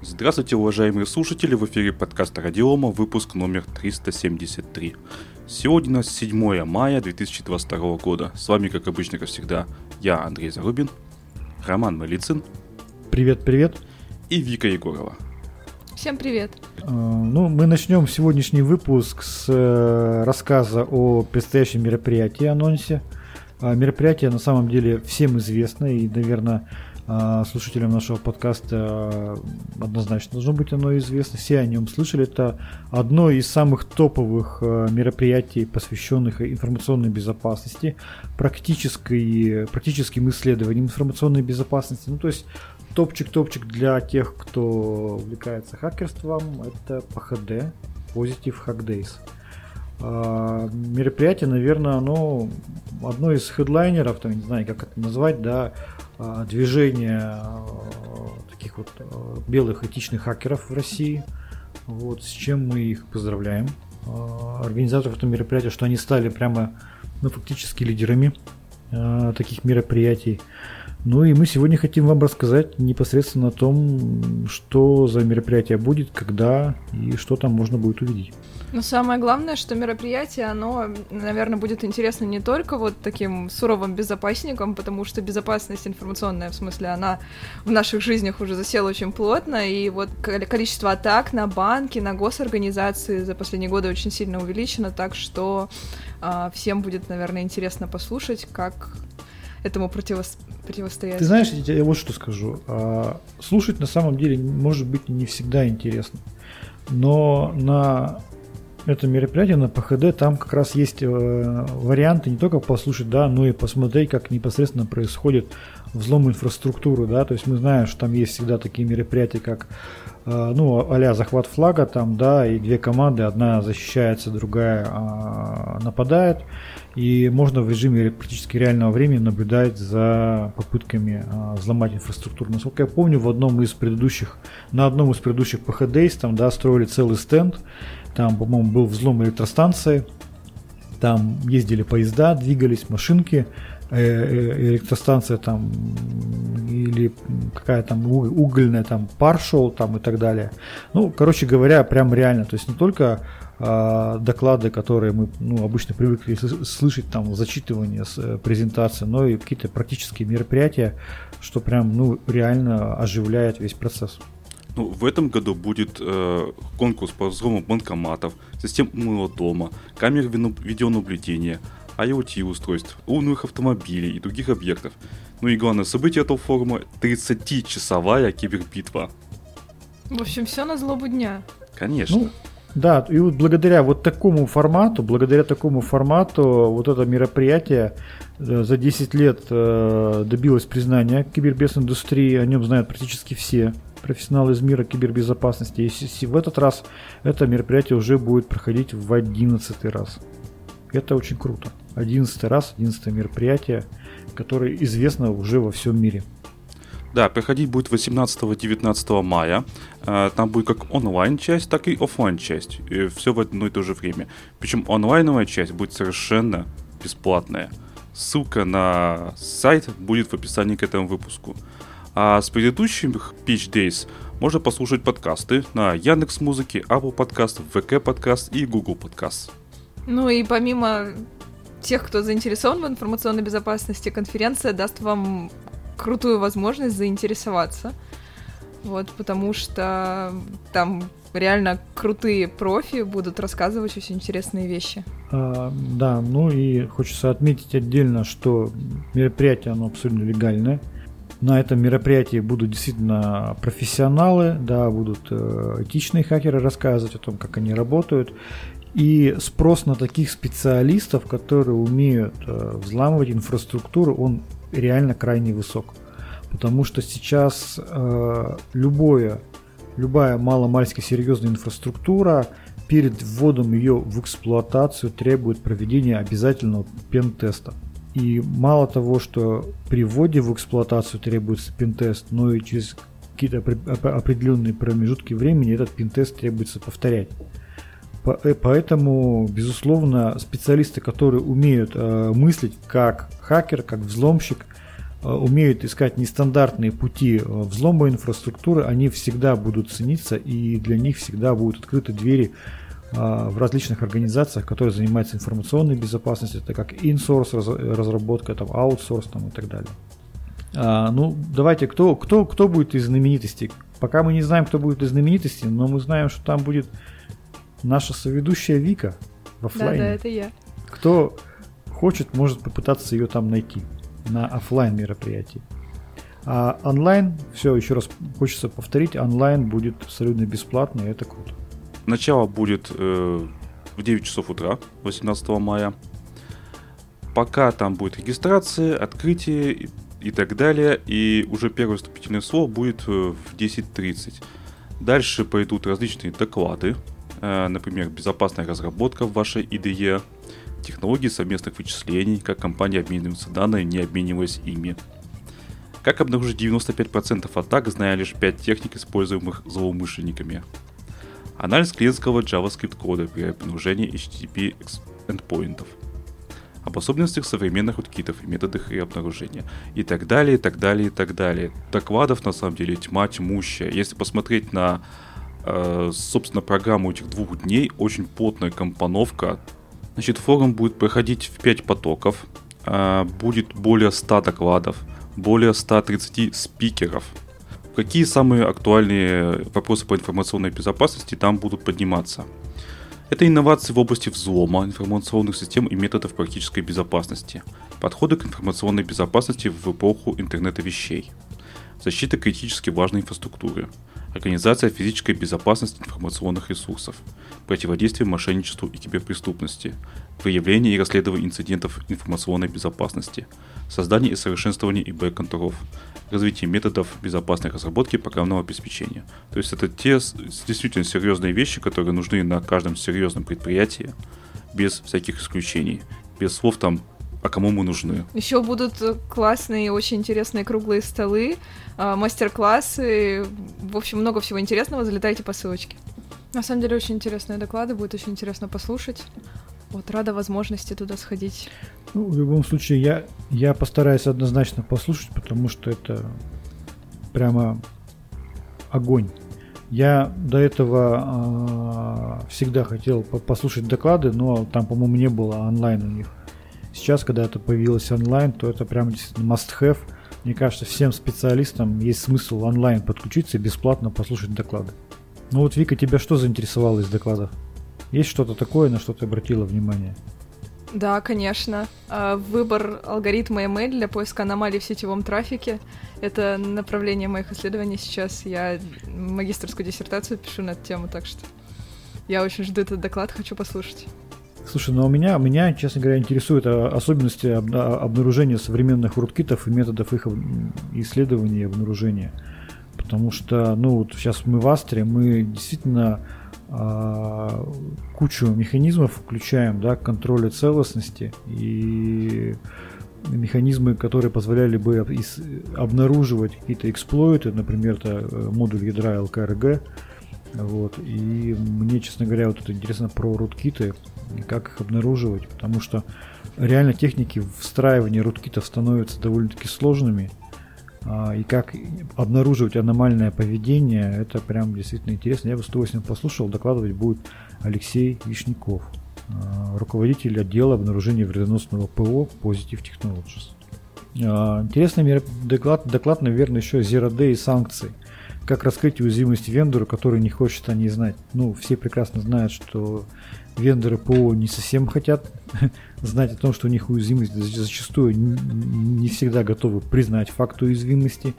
Здравствуйте, уважаемые слушатели, в эфире подкаста Радиома, выпуск номер 373. Сегодня у нас 7 мая 2022 года. С вами, как обычно, как всегда, я, Андрей Зарубин, Роман Малицын. Привет, привет. И Вика Егорова. Всем привет. А, ну, мы начнем сегодняшний выпуск с э, рассказа о предстоящем мероприятии, анонсе. А, мероприятие на самом деле всем известно и, наверное, слушателям нашего подкаста а, однозначно должно быть оно известно. Все о нем слышали. Это одно из самых топовых а, мероприятий, посвященных информационной безопасности, практической, практическим исследованиям информационной безопасности. Ну, то есть топчик-топчик для тех, кто увлекается хакерством, это PHD, Positive Hack Days. Мероприятие, наверное, оно одно из хедлайнеров, там, не знаю, как это назвать, да, а, движение а, таких вот а, белых этичных хакеров в России. Вот, с чем мы их поздравляем. Организаторов этого мероприятия, что они стали прямо ну, фактически лидерами таких мероприятий. Ну и мы сегодня хотим вам рассказать непосредственно о том, что за мероприятие будет, когда и что там можно будет увидеть. Но самое главное, что мероприятие, оно, наверное, будет интересно не только вот таким суровым безопасникам, потому что безопасность информационная, в смысле, она в наших жизнях уже засела очень плотно, и вот количество атак на банки, на госорганизации за последние годы очень сильно увеличено, так что э, всем будет, наверное, интересно послушать, как этому противо противостоять. Ты знаешь, я тебе вот что скажу. А, слушать на самом деле может быть не всегда интересно. Но на это мероприятие на ПХД, там как раз есть э, варианты не только послушать, да, но и посмотреть, как непосредственно происходит взлом инфраструктуры, да, то есть мы знаем, что там есть всегда такие мероприятия, как э, ну, а захват флага там, да, и две команды, одна защищается, другая э, нападает, и можно в режиме практически реального времени наблюдать за попытками э, взломать инфраструктуру. Насколько я помню, в одном из предыдущих, на одном из предыдущих ПХД там, да, строили целый стенд, там, по-моему, был взлом электростанции. Там ездили поезда, двигались машинки, э, э, электростанция там или какая там угольная там пар шел там и так далее. Ну, короче говоря, прям реально. То есть не только э, доклады, которые мы ну, обычно привыкли слышать там зачитывание с э, презентации, но и какие-то практические мероприятия, что прям ну реально оживляет весь процесс. Ну, в этом году будет э, конкурс по взлому банкоматов, систем умного дома, камер видеонаблюдения, IoT-устройств, умных автомобилей и других объектов. Ну и главное событие этого форума – 30-часовая кибербитва. В общем, все на злобу дня. Конечно. Ну, да, и вот благодаря вот такому формату, благодаря такому формату вот это мероприятие э, за 10 лет э, добилось признания кибербез-индустрии, о нем знают практически все профессионал из мира кибербезопасности. И в этот раз это мероприятие уже будет проходить в одиннадцатый раз. Это очень круто. Одиннадцатый раз, одиннадцатое мероприятие, которое известно уже во всем мире. Да, проходить будет 18-19 мая. Э, там будет как онлайн часть, так и офлайн часть. И все в одно и то же время. Причем онлайновая часть будет совершенно бесплатная. Ссылка на сайт будет в описании к этому выпуску. А с предыдущих Pitch Days можно послушать подкасты на Яндекс Музыке, Apple Podcast, ВК Подкаст и Google Подкаст. Ну и помимо тех, кто заинтересован в информационной безопасности, конференция даст вам крутую возможность заинтересоваться. Вот, потому что там реально крутые профи будут рассказывать очень интересные вещи. А, да, ну и хочется отметить отдельно, что мероприятие оно абсолютно легальное на этом мероприятии будут действительно профессионалы, да, будут э, этичные хакеры рассказывать о том, как они работают. И спрос на таких специалистов, которые умеют э, взламывать инфраструктуру, он реально крайне высок. Потому что сейчас э, любое, любая маломальски серьезная инфраструктура перед вводом ее в эксплуатацию требует проведения обязательного пен-теста. И мало того, что при вводе в эксплуатацию требуется пинтест, но и через какие-то определенные промежутки времени этот пинтест требуется повторять. Э, поэтому, безусловно, специалисты, которые умеют э, мыслить как хакер, как взломщик, э, умеют искать нестандартные пути взлома инфраструктуры, они всегда будут цениться, и для них всегда будут открыты двери в различных организациях, которые занимаются информационной безопасностью, это как in-source разработка, там, outsource там, и так далее. А, ну, давайте, кто, кто, кто будет из знаменитостей? Пока мы не знаем, кто будет из знаменитостей, но мы знаем, что там будет наша соведущая Вика в офлайне. Да, да, это я. Кто хочет, может попытаться ее там найти на офлайн мероприятии. А онлайн, все, еще раз хочется повторить, онлайн будет абсолютно бесплатно, и это круто. Начало будет э, в 9 часов утра, 18 мая. Пока там будет регистрация, открытие и так далее. И уже первое вступительное слово будет э, в 10.30. Дальше пойдут различные доклады, э, например, безопасная разработка в вашей IDE, технологии совместных вычислений, как компании обмениваются данными, не обмениваясь ими. Как обнаружить 95% атак, зная лишь 5 техник, используемых злоумышленниками. Анализ клиентского JavaScript кода при обнаружении HTTP endpointов об особенностях современных уткитов и методах их обнаружения. И так далее, и так далее, и так далее. Докладов на самом деле тьма тьмущая. Если посмотреть на, э, собственно, программу этих двух дней, очень плотная компоновка. Значит, форум будет проходить в 5 потоков. Э, будет более 100 докладов, более 130 спикеров. Какие самые актуальные вопросы по информационной безопасности там будут подниматься? Это инновации в области взлома информационных систем и методов практической безопасности, подходы к информационной безопасности в эпоху интернета вещей, защита критически важной инфраструктуры, организация физической безопасности информационных ресурсов, противодействие мошенничеству и киберпреступности, выявление и расследование инцидентов информационной безопасности, создание и совершенствование ИБ-контролов, развитие методов безопасной разработки программного обеспечения. То есть это те действительно серьезные вещи, которые нужны на каждом серьезном предприятии, без всяких исключений, без слов там а кому мы нужны. Еще будут классные, очень интересные круглые столы, а, мастер-классы, в общем, много всего интересного, залетайте по ссылочке. На самом деле очень интересные доклады, будет очень интересно послушать. Вот, рада возможности туда сходить. Ну, в любом случае, я, я постараюсь однозначно послушать, потому что это прямо огонь. Я до этого э, всегда хотел послушать доклады, но там, по-моему, не было онлайн у них. Сейчас, когда это появилось онлайн, то это прям действительно must-have. Мне кажется, всем специалистам есть смысл онлайн подключиться и бесплатно послушать доклады. Ну вот, Вика, тебя что заинтересовало из докладов? Есть что-то такое, на что ты обратила внимание? Да, конечно. А, выбор алгоритма ML для поиска аномалий в сетевом трафике — это направление моих исследований сейчас. Я магистрскую диссертацию пишу на эту тему, так что я очень жду этот доклад, хочу послушать. Слушай, ну а меня, меня, честно говоря, интересуют а, особенности обнаружения современных руткитов и методов их исследования и обнаружения. Потому что, ну, вот сейчас мы в Астре, мы действительно кучу механизмов включаем, да, контроля целостности и механизмы, которые позволяли бы обнаруживать какие-то эксплойты, например, это э, модуль ядра LKRG, вот, и мне, честно говоря, вот это интересно про руткиты, как их обнаруживать, потому что реально техники встраивания руткитов становятся довольно-таки сложными, а, и как обнаруживать аномальное поведение, это прям действительно интересно. Я бы с удовольствием послушал, докладывать будет Алексей Вишняков, а, руководитель отдела обнаружения вредоносного ПО Positive Technologies. А, интересный доклад, доклад, наверное, еще Zero Day и санкции. Как раскрыть уязвимость вендора, который не хочет о ней знать. Ну, все прекрасно знают, что вендоры ПО не совсем хотят знать о том, что у них уязвимость, зачастую не всегда готовы признать факт уязвимости,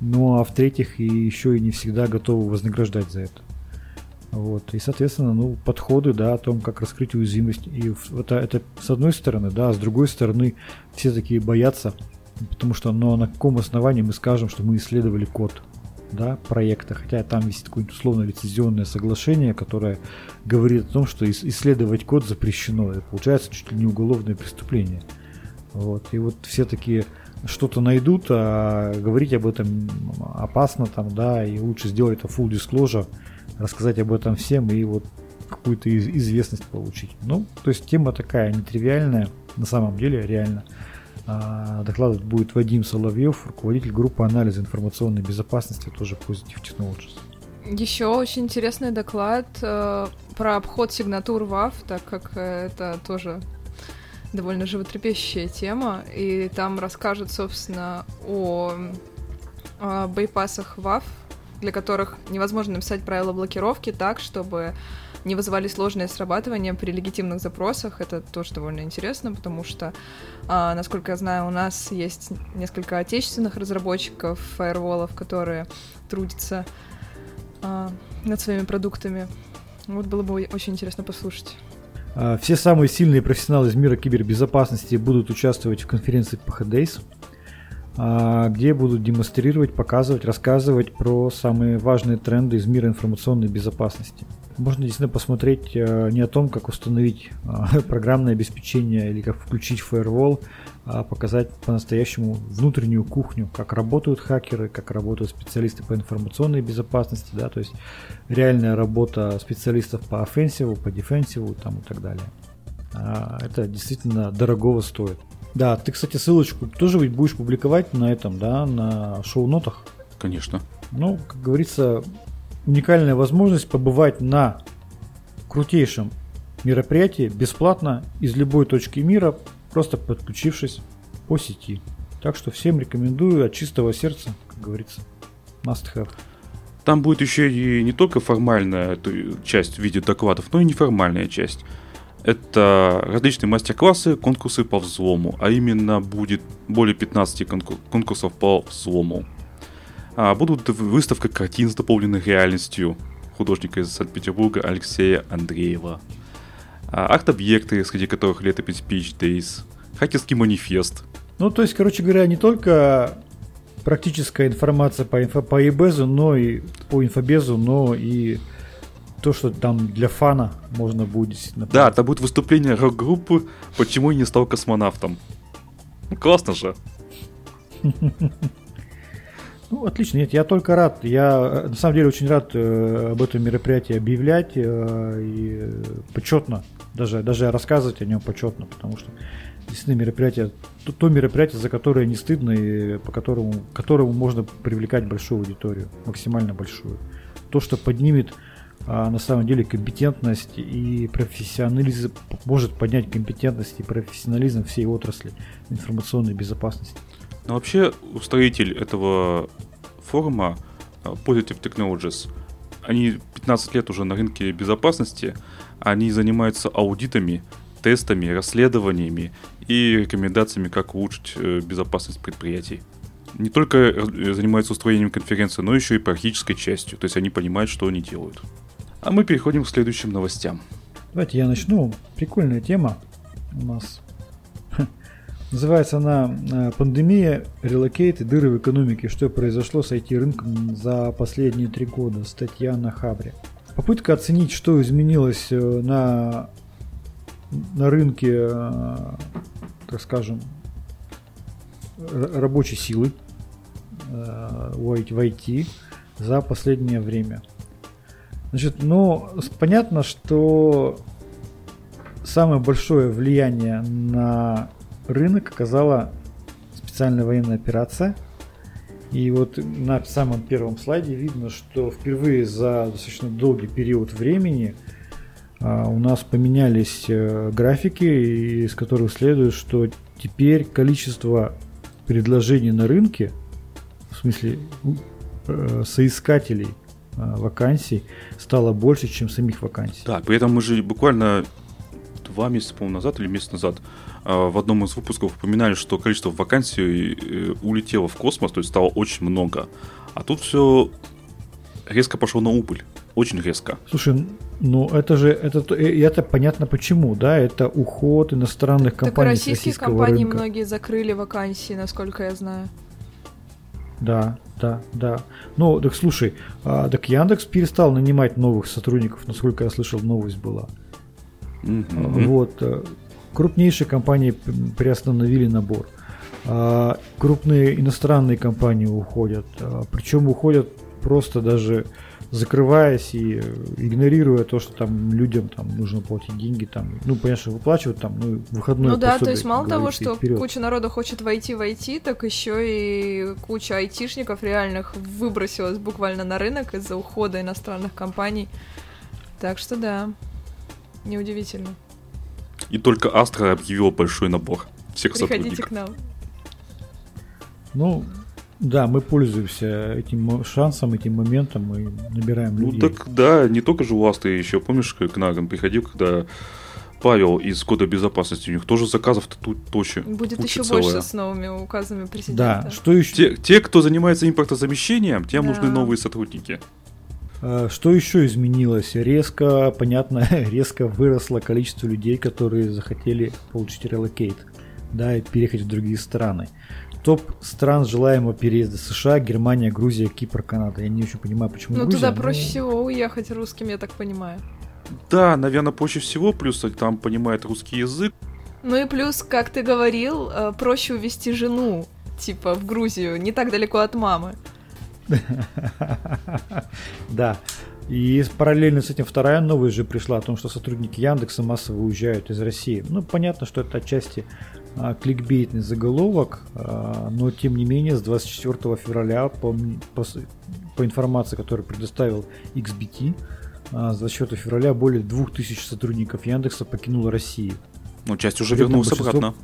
ну а в-третьих, и еще и не всегда готовы вознаграждать за это. Вот. И, соответственно, ну, подходы, да, о том, как раскрыть уязвимость. И это, это с одной стороны, да, а с другой стороны, все такие боятся, потому что, ну, на каком основании мы скажем, что мы исследовали код да, проекта, хотя там есть какое-нибудь условно лицензионное соглашение, которое говорит о том, что исследовать код запрещено. Это получается чуть ли не уголовное преступление. Вот. И вот все такие что-то найдут, а говорить об этом опасно там, да, и лучше сделать это full disclosure, рассказать об этом всем и вот какую-то известность получить. Ну, то есть тема такая нетривиальная, на самом деле реально. А, докладывать будет Вадим Соловьев, руководитель группы анализа информационной безопасности, тоже Positive Technologies. Еще очень интересный доклад э, про обход сигнатур WAF, так как это тоже довольно животрепещущая тема, и там расскажут, собственно, о, о байпасах WAF, для которых невозможно написать правила блокировки так, чтобы не вызывали сложные срабатывания при легитимных запросах. Это тоже довольно интересно, потому что, а, насколько я знаю, у нас есть несколько отечественных разработчиков фаерволов, которые трудятся а, над своими продуктами. Вот было бы очень интересно послушать. А, все самые сильные профессионалы из мира кибербезопасности будут участвовать в конференции PHDays, где будут демонстрировать, показывать, рассказывать про самые важные тренды из мира информационной безопасности можно действительно посмотреть э, не о том, как установить э, программное обеспечение или как включить firewall, а показать по-настоящему внутреннюю кухню, как работают хакеры, как работают специалисты по информационной безопасности, да, то есть реальная работа специалистов по офенсиву, по дефенсиву там и так далее. А, это действительно дорогого стоит. Да, ты, кстати, ссылочку тоже ведь будешь публиковать на этом, да, на шоу-нотах? Конечно. Ну, как говорится, уникальная возможность побывать на крутейшем мероприятии бесплатно из любой точки мира, просто подключившись по сети. Так что всем рекомендую от чистого сердца, как говорится, must have. Там будет еще и не только формальная часть в виде докладов, но и неформальная часть. Это различные мастер-классы, конкурсы по взлому, а именно будет более 15 конкурсов по взлому. А, будут выставка картин с дополненной реальностью художника из Санкт-Петербурга Алексея Андреева. А, арт-объекты, среди которых летопись Peach Days, хакерский манифест. Ну, то есть, короче говоря, не только практическая информация по, инфо, по eBez, но и по инфобезу, но и то, что там для фана можно будет действительно... Да, там будет выступление рок-группы «Почему я не стал космонавтом». Классно же. Ну, отлично. Нет, я только рад. Я на самом деле очень рад э, об этом мероприятии объявлять э, и почетно, даже, даже рассказывать о нем почетно, потому что действительно мероприятие, то, то мероприятие, за которое не стыдно и по которому, которому можно привлекать большую аудиторию, максимально большую. То, что поднимет а, на самом деле компетентность и профессионализм, может поднять компетентность и профессионализм всей отрасли информационной безопасности. Но вообще устроитель этого форума э, Positive Technologies, они 15 лет уже на рынке безопасности, они занимаются аудитами, тестами, расследованиями и рекомендациями, как улучшить э, безопасность предприятий. Не только э, занимаются устроением конференции, но еще и практической частью, то есть они понимают, что они делают. А мы переходим к следующим новостям. Давайте я начну. Прикольная тема у нас Называется она э, «Пандемия, релокейт и дыры в экономике. Что произошло с IT-рынком за последние три года?» Статья на Хабре. Попытка оценить, что изменилось э, на, на рынке, э, так скажем, рабочей силы в IT за последнее время. Значит, ну, понятно, что самое большое влияние на рынок оказала специальная военная операция. И вот на самом первом слайде видно, что впервые за достаточно долгий период времени а, у нас поменялись а, графики, из которых следует, что теперь количество предложений на рынке, в смысле э, соискателей э, вакансий, стало больше, чем самих вакансий. Да, при этом мы же буквально два месяца, по-моему, назад или месяц назад а, в одном из выпусков упоминали, что количество вакансий э, улетело в космос, то есть стало очень много. А тут все резко пошло на убыль. Очень резко. Слушай, ну это же это, это понятно почему, да? Это уход иностранных компаний так российские с российского компании рынка. многие закрыли вакансии, насколько я знаю. Да, да, да. Ну, так слушай, а, так Яндекс перестал нанимать новых сотрудников, насколько я слышал, новость была. Mm-hmm. Вот. Э, крупнейшие компании приостановили набор. А крупные иностранные компании уходят. А, причем уходят просто даже закрываясь и игнорируя то, что там людям там нужно платить деньги, там, ну, понятно, что выплачивают там, ну, выходной Ну да, то есть мало того, что вперед. куча народа хочет войти в IT, так еще и куча айтишников реальных выбросилась буквально на рынок из-за ухода иностранных компаний. Так что да, неудивительно. И только Астра объявила большой набор всех Приходите сотрудников. к нам. Ну, да, мы пользуемся этим шансом, этим моментом, мы набираем ну, людей. Ну так да, не только же у Астры еще, помнишь, к нам приходил, когда Павел из кода безопасности, у них тоже заказов-то тут точно. Будет еще целая. больше с новыми указами президента. Да, что еще? Те, те кто занимается импортозамещением, тем да. нужны новые сотрудники. А, что еще изменилось? Резко, понятно, резко выросло количество людей, которые захотели получить relocate, да, и переехать в другие страны. Топ стран желаемого переезда США, Германия, Грузия, Кипр, Канада. Я не очень понимаю, почему Ну, туда проще всего уехать русским, я так понимаю. Да, наверное, проще всего, плюс там понимает русский язык. Ну и плюс, как ты говорил, э, проще увезти жену, типа, в Грузию, не так далеко от мамы. Да. И параллельно с этим вторая новость же пришла о том, что сотрудники Яндекса массово уезжают из России. Ну, понятно, что это отчасти а, кликбейтный заголовок, а, но тем не менее с 24 февраля по, по, по информации, которую предоставил XBT, с 24 февраля более 2000 сотрудников Яндекса покинуло Россию. Ну, часть уже вернулась обратно.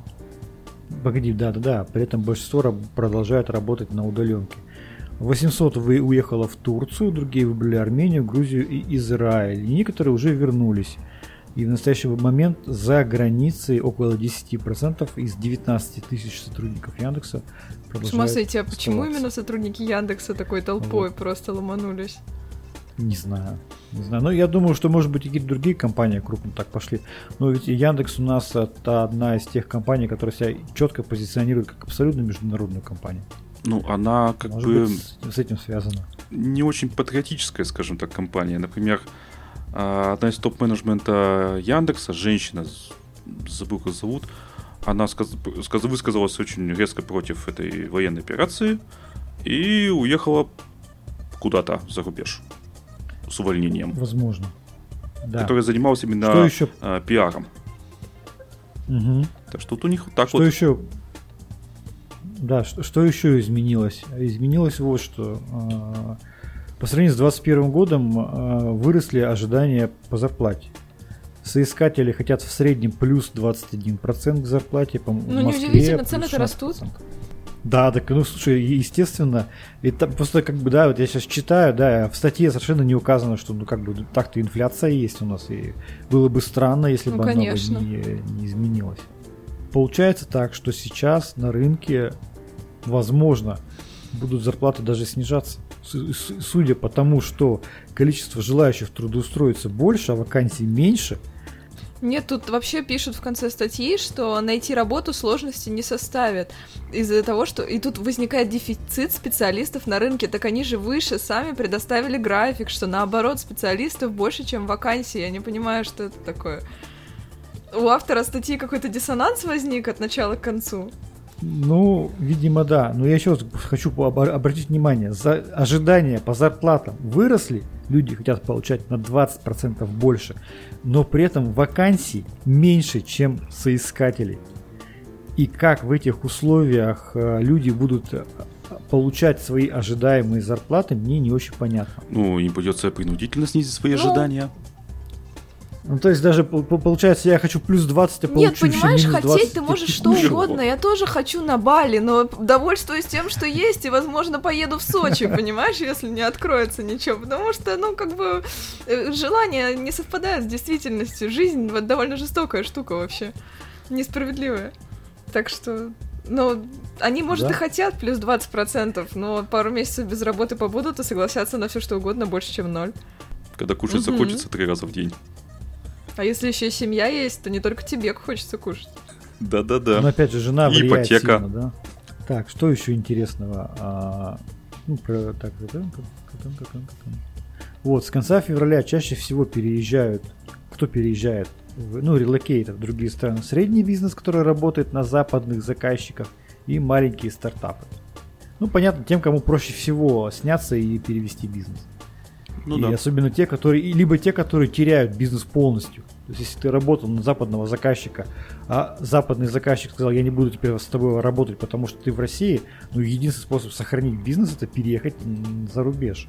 Погоди, да-да-да, при этом большинство продолжает работать на удаленке. 800 вы уехало в Турцию, другие выбрали Армению, Грузию и Израиль. И некоторые уже вернулись. И в настоящий момент за границей около 10% из 19 тысяч сотрудников Яндекса продолжают С ума сойти, а почему именно сотрудники Яндекса такой толпой вот. просто ломанулись? Не знаю. Не знаю. Но я думаю, что, может быть, и какие-то другие компании крупно так пошли. Но ведь Яндекс у нас это одна из тех компаний, которая себя четко позиционирует как абсолютно международную компанию. Ну, она как Может бы... Быть, с этим связано. Не очень патриотическая, скажем так, компания. Например, а, одна из топ-менеджмента Яндекса, женщина, забыл, как зовут, она сказ... Сказ... высказалась очень резко против этой военной операции и уехала куда-то за рубеж с увольнением. Возможно. Да. Которая занималась именно что еще? А, пиаром. Угу. Так что тут у них так что вот... еще? Да, что, что еще изменилось? Изменилось вот что. А, по сравнению с 2021 годом а, выросли ожидания по зарплате. Соискатели хотят в среднем плюс 21% к зарплате. По ну, неудивительно, цены-то растут. Да, так, ну, слушай, естественно, это просто как бы, да, вот я сейчас читаю, да, в статье совершенно не указано, что, ну, как бы, так-то инфляция есть у нас, и было бы странно, если ну, бы конечно. она бы не, не изменилась. Получается так, что сейчас на рынке, возможно, будут зарплаты даже снижаться. Судя по тому, что количество желающих трудоустроиться больше, а вакансий меньше – нет, тут вообще пишут в конце статьи, что найти работу сложности не составит. Из-за того, что... И тут возникает дефицит специалистов на рынке, так они же выше сами предоставили график, что наоборот специалистов больше, чем вакансий. Я не понимаю, что это такое. У автора статьи какой-то диссонанс возник от начала к концу. Ну, видимо, да. Но я еще раз хочу обратить внимание. За ожидания по зарплатам выросли. Люди хотят получать на 20% больше. Но при этом вакансий меньше, чем соискателей. И как в этих условиях э, люди будут э, получать свои ожидаемые зарплаты, мне не очень понятно. Ну, им придется принудительно снизить свои ну, ожидания. Ну, то есть даже получается, я хочу плюс 20, а Нет, понимаешь, хотеть ты можешь что угодно. Я тоже хочу на Бали, но довольствуюсь тем, что есть, и, возможно, поеду в Сочи, понимаешь, если не откроется ничего. Потому что, ну, как бы, э, желания не совпадают с действительностью. Жизнь вот, довольно жестокая штука вообще. Несправедливая. Так что, ну, они, может, да? и хотят плюс 20%, но пару месяцев без работы побудут и согласятся на все что угодно больше, чем ноль. Когда кушать угу. хочется три раза в день. А если еще семья есть, то не только тебе хочется кушать. Да-да-да. Но опять же, жена влияет ипотека. Сильно, да? Так, что еще интересного? А, ну, про, так, вот, с конца февраля чаще всего переезжают, кто переезжает, в, ну, релокейт в другие страны, средний бизнес, который работает на западных заказчиках, и маленькие стартапы. Ну, понятно, тем, кому проще всего сняться и перевести бизнес. Ну и да. особенно те, которые, и либо те, которые теряют бизнес полностью. То есть, если ты работал на западного заказчика, а западный заказчик сказал, я не буду теперь с тобой работать, потому что ты в России, ну, единственный способ сохранить бизнес это переехать за рубеж.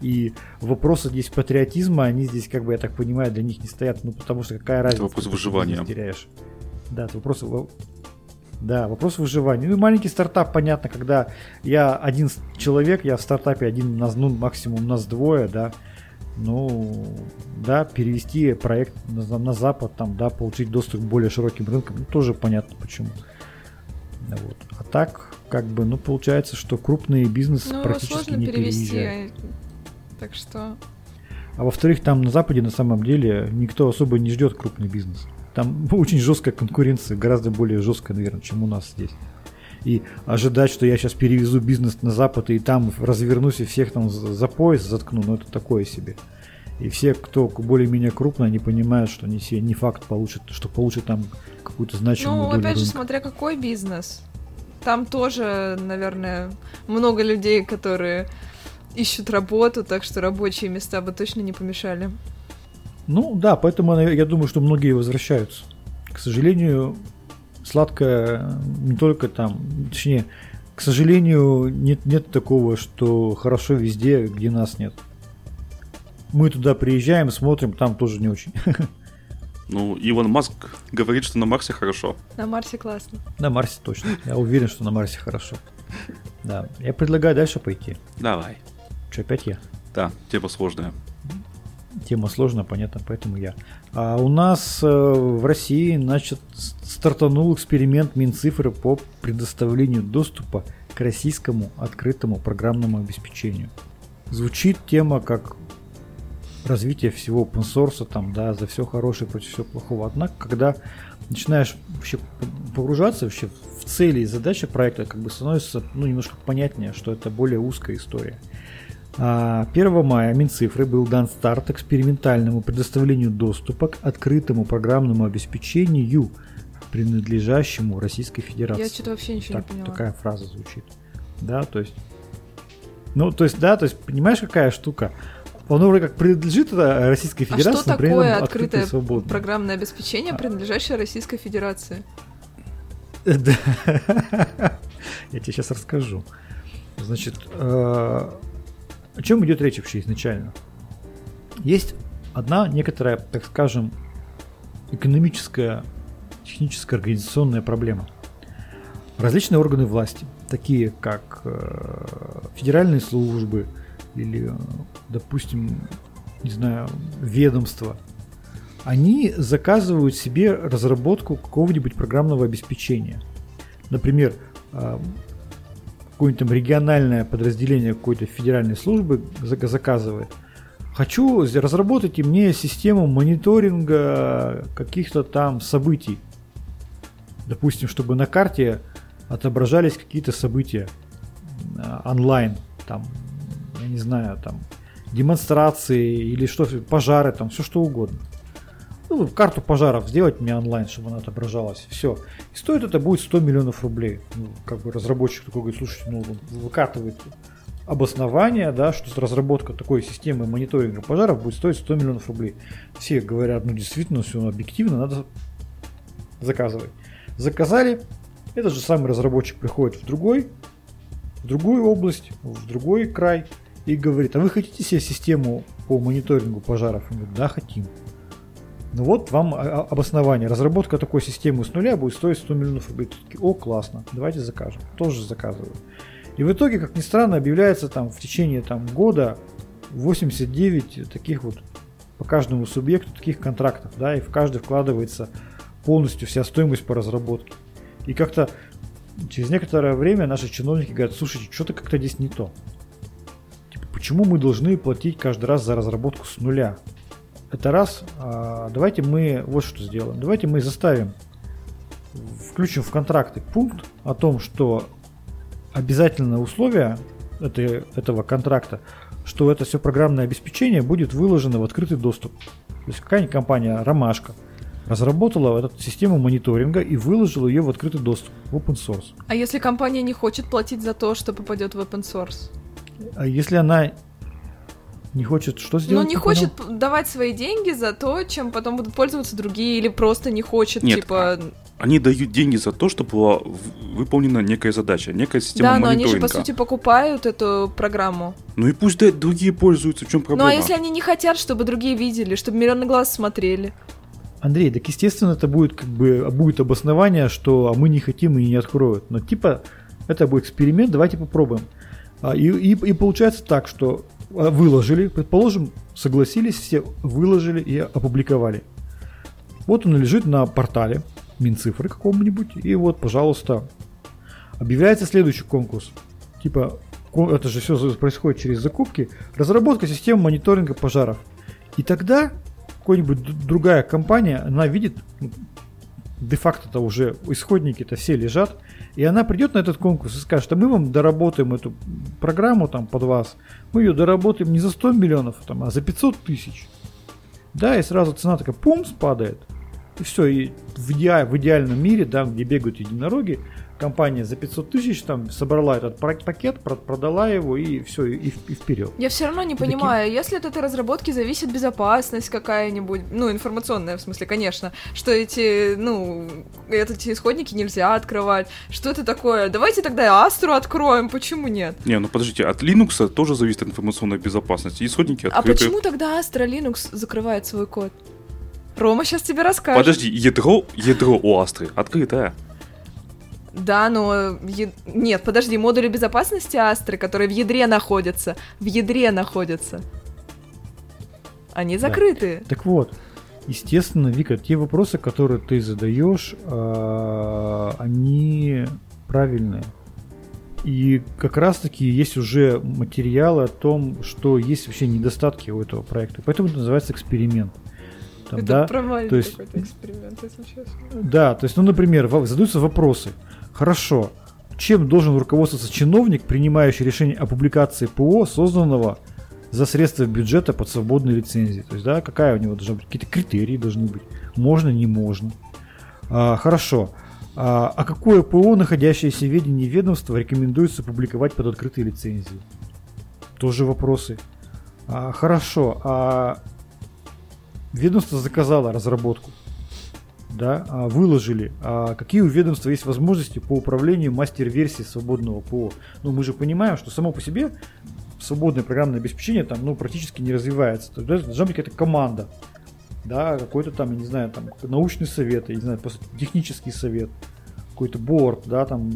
И вопросы здесь патриотизма, они здесь, как бы, я так понимаю, для них не стоят, ну, потому что какая разница. вопрос ты выживания. теряешь. Да, это вопрос, во- да, вопрос выживания. Ну и маленький стартап, понятно, когда я один человек, я в стартапе один, нас, ну, максимум нас двое, да, ну, да, перевести проект на, на Запад, там, да, получить доступ к более широким рынкам, ну, тоже понятно почему. Вот. А так, как бы, ну, получается, что крупные бизнесы Ну, практически не перевести. переезжают. Так что... А во-вторых, там на Западе на самом деле никто особо не ждет крупный бизнес. Там очень жесткая конкуренция, гораздо более жесткая, наверное, чем у нас здесь. И ожидать, что я сейчас перевезу бизнес на Запад и там развернусь и всех там за пояс заткну, ну это такое себе. И все, кто более-менее крупно, они понимают, что не, все, не факт получат, что получат там какую-то значимую Ну, долю опять же, рынка. смотря какой бизнес. Там тоже, наверное, много людей, которые ищут работу, так что рабочие места бы точно не помешали. Ну да, поэтому я думаю, что многие возвращаются. К сожалению, сладкое не только там, точнее, к сожалению, нет, нет такого, что хорошо везде, где нас нет. Мы туда приезжаем, смотрим, там тоже не очень. Ну, Илон Маск говорит, что на Марсе хорошо. На Марсе классно. На Марсе точно. Я уверен, что на Марсе хорошо. Да. Я предлагаю дальше пойти. Давай. Что, опять я? Да, тема сложная. Тема сложная, понятно, поэтому я. А у нас э, в России, значит, стартанул эксперимент Минцифры по предоставлению доступа к российскому открытому программному обеспечению. Звучит тема как развитие всего open source, там, да, за все хорошее против всего плохого. Однако, когда начинаешь вообще погружаться вообще в цели и задачи проекта, как бы становится ну, немножко понятнее, что это более узкая история. А, 1 мая Минцифры был дан старт экспериментальному предоставлению доступа к открытому программному обеспечению, принадлежащему Российской Федерации. Я что-то вообще ничего Так- не поняла. Такая фраза звучит. Да, то есть... Ну, то есть, да, то есть, понимаешь, какая штука? Оно вроде как принадлежит это Российской А Федерации, что но при этом такое и открытое свободно. программное обеспечение, принадлежащее Российской Федерации? Да. Я тебе сейчас расскажу. Значит, э, о чем идет речь вообще изначально? Есть одна некоторая, так скажем, экономическая, техническая, организационная проблема. Различные органы власти, такие как э, федеральные службы или, э, допустим, не знаю, ведомства, они заказывают себе разработку какого-нибудь программного обеспечения. Например, а, какое-нибудь там региональное подразделение какой-то федеральной службы зак- заказывает. Хочу разработать и мне систему мониторинга каких-то там событий. Допустим, чтобы на карте отображались какие-то события а, онлайн, там, я не знаю, там, демонстрации или что, пожары, там, все что угодно. Ну, карту пожаров сделать мне онлайн, чтобы она отображалась. Все. И стоит это будет 100 миллионов рублей. Ну, как бы разработчик такой говорит, слушайте, ну, выкатывает обоснование, да, что разработка такой системы мониторинга пожаров будет стоить 100 миллионов рублей. Все говорят, ну, действительно, все объективно, надо заказывать. Заказали, этот же самый разработчик приходит в другой, в другую область, в другой край и говорит, а вы хотите себе систему по мониторингу пожаров? Он говорит, да, хотим. Ну вот вам а- а- обоснование. Разработка такой системы с нуля будет стоить 100 миллионов рублей. Такие, О, классно, давайте закажем. Тоже заказывают. И в итоге, как ни странно, объявляется там в течение там, года 89 таких вот по каждому субъекту таких контрактов, да, и в каждый вкладывается полностью вся стоимость по разработке. И как-то через некоторое время наши чиновники говорят, слушайте, что-то как-то здесь не то. Типа, почему мы должны платить каждый раз за разработку с нуля? Это раз. А, давайте мы вот что сделаем. Давайте мы заставим, включим в контракты пункт о том, что обязательное условие этой- этого контракта, что это все программное обеспечение будет выложено в открытый доступ. То есть какая-нибудь компания Ромашка разработала эту систему мониторинга и выложила ее в открытый доступ, в open source. А если компания не хочет платить за то, что попадет в open source? А если она Не хочет что Ну, сделать? не не хочет понял? давать свои деньги за то, чем потом будут пользоваться другие, или просто не хочет, Нет, типа... Они дают деньги за то, чтобы была выполнена некая задача, некая система Да, но они же, по сути, покупают эту программу. Ну и пусть да, другие пользуются, в чем Ну, проблема? а если они не хотят, чтобы другие видели, чтобы миллионы глаз смотрели? Андрей, так естественно это будет как бы будет обоснование, что а мы не хотим и не откроют. Но типа это будет эксперимент, давайте попробуем. А, и, и, и получается так, что а, выложили, предположим, согласились все, выложили и опубликовали. Вот он лежит на портале Минцифры каком-нибудь, и вот, пожалуйста, объявляется следующий конкурс. Типа, это же все происходит через закупки. Разработка системы мониторинга пожаров. И тогда какой-нибудь д- другая компания, она видит, ну, де-факто-то уже исходники-то все лежат, и она придет на этот конкурс и скажет, а мы вам доработаем эту программу там под вас, мы ее доработаем не за 100 миллионов, там, а за 500 тысяч. Да, и сразу цена такая пум спадает. И все, и в, иде- в идеальном мире, да, где бегают единороги, компания за 500 тысяч там собрала этот пакет, про- продала его и все, и, и вперед. Я все равно не Таким- понимаю, если от этой разработки зависит безопасность какая-нибудь, ну, информационная в смысле, конечно, что эти, ну, эти исходники нельзя открывать, что это такое? Давайте тогда и Астру откроем, почему нет? Не, ну подождите, от Linux тоже зависит информационная безопасность. Исходники А открыты. почему тогда Astra Linux закрывает свой код? Рома сейчас тебе расскажет. Подожди, ядро, ядро у Астры открытое. Да, но... е- Нет, подожди, модули безопасности Астры, которые в ядре находятся, в ядре находятся, они Да. закрыты. Так вот, естественно, Вика, те вопросы, которые ты задаешь, а, они правильные. И как раз таки есть уже материалы о том, что есть вообще недостатки у этого проекта. Поэтому это называется эксперимент. Там, это да, провальный то есть- какой-то эксперимент, если честно. да, то есть, ну, например, задаются вопросы. Хорошо, чем должен руководствоваться чиновник, принимающий решение о публикации ПО, созданного за средства бюджета под свободной лицензией? То есть, да, какая у него должна быть, какие-то критерии должны быть, можно, не можно. А, хорошо, а, а какое ПО, находящееся в ведении ведомства, рекомендуется публиковать под открытой лицензией? Тоже вопросы. А, хорошо, а ведомство заказало разработку да, а, выложили, а какие у ведомства есть возможности по управлению мастер-версией свободного ПО. Ну, мы же понимаем, что само по себе свободное программное обеспечение там, ну, практически не развивается. То есть должна быть какая-то команда, да, какой-то там, я не знаю, там, научный совет, я не знаю, технический совет, какой-то борт, да, там,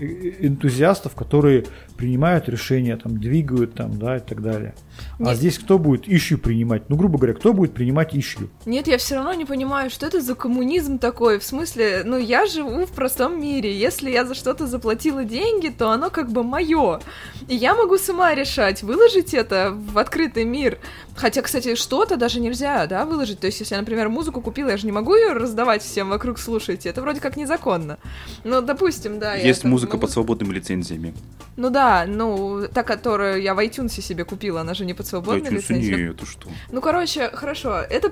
э- э- энтузиастов, которые принимают решения, там, двигают, там, да, и так далее. А Нет. здесь кто будет ищу принимать? Ну, грубо говоря, кто будет принимать ищу? Нет, я все равно не понимаю, что это за коммунизм такой. В смысле, ну я живу в простом мире. Если я за что-то заплатила деньги, то оно как бы мое. И я могу сама решать, выложить это в открытый мир. Хотя, кстати, что-то даже нельзя, да, выложить. То есть, если я, например, музыку купила, я же не могу ее раздавать всем вокруг, слушайте. Это вроде как незаконно. Ну, допустим, да. Есть музыка могу- под свободными лицензиями. Ну да, ну, та, которую я в iTunes себе купила, она же не под свободной лицензией. не, это что? Ну, короче, хорошо. Это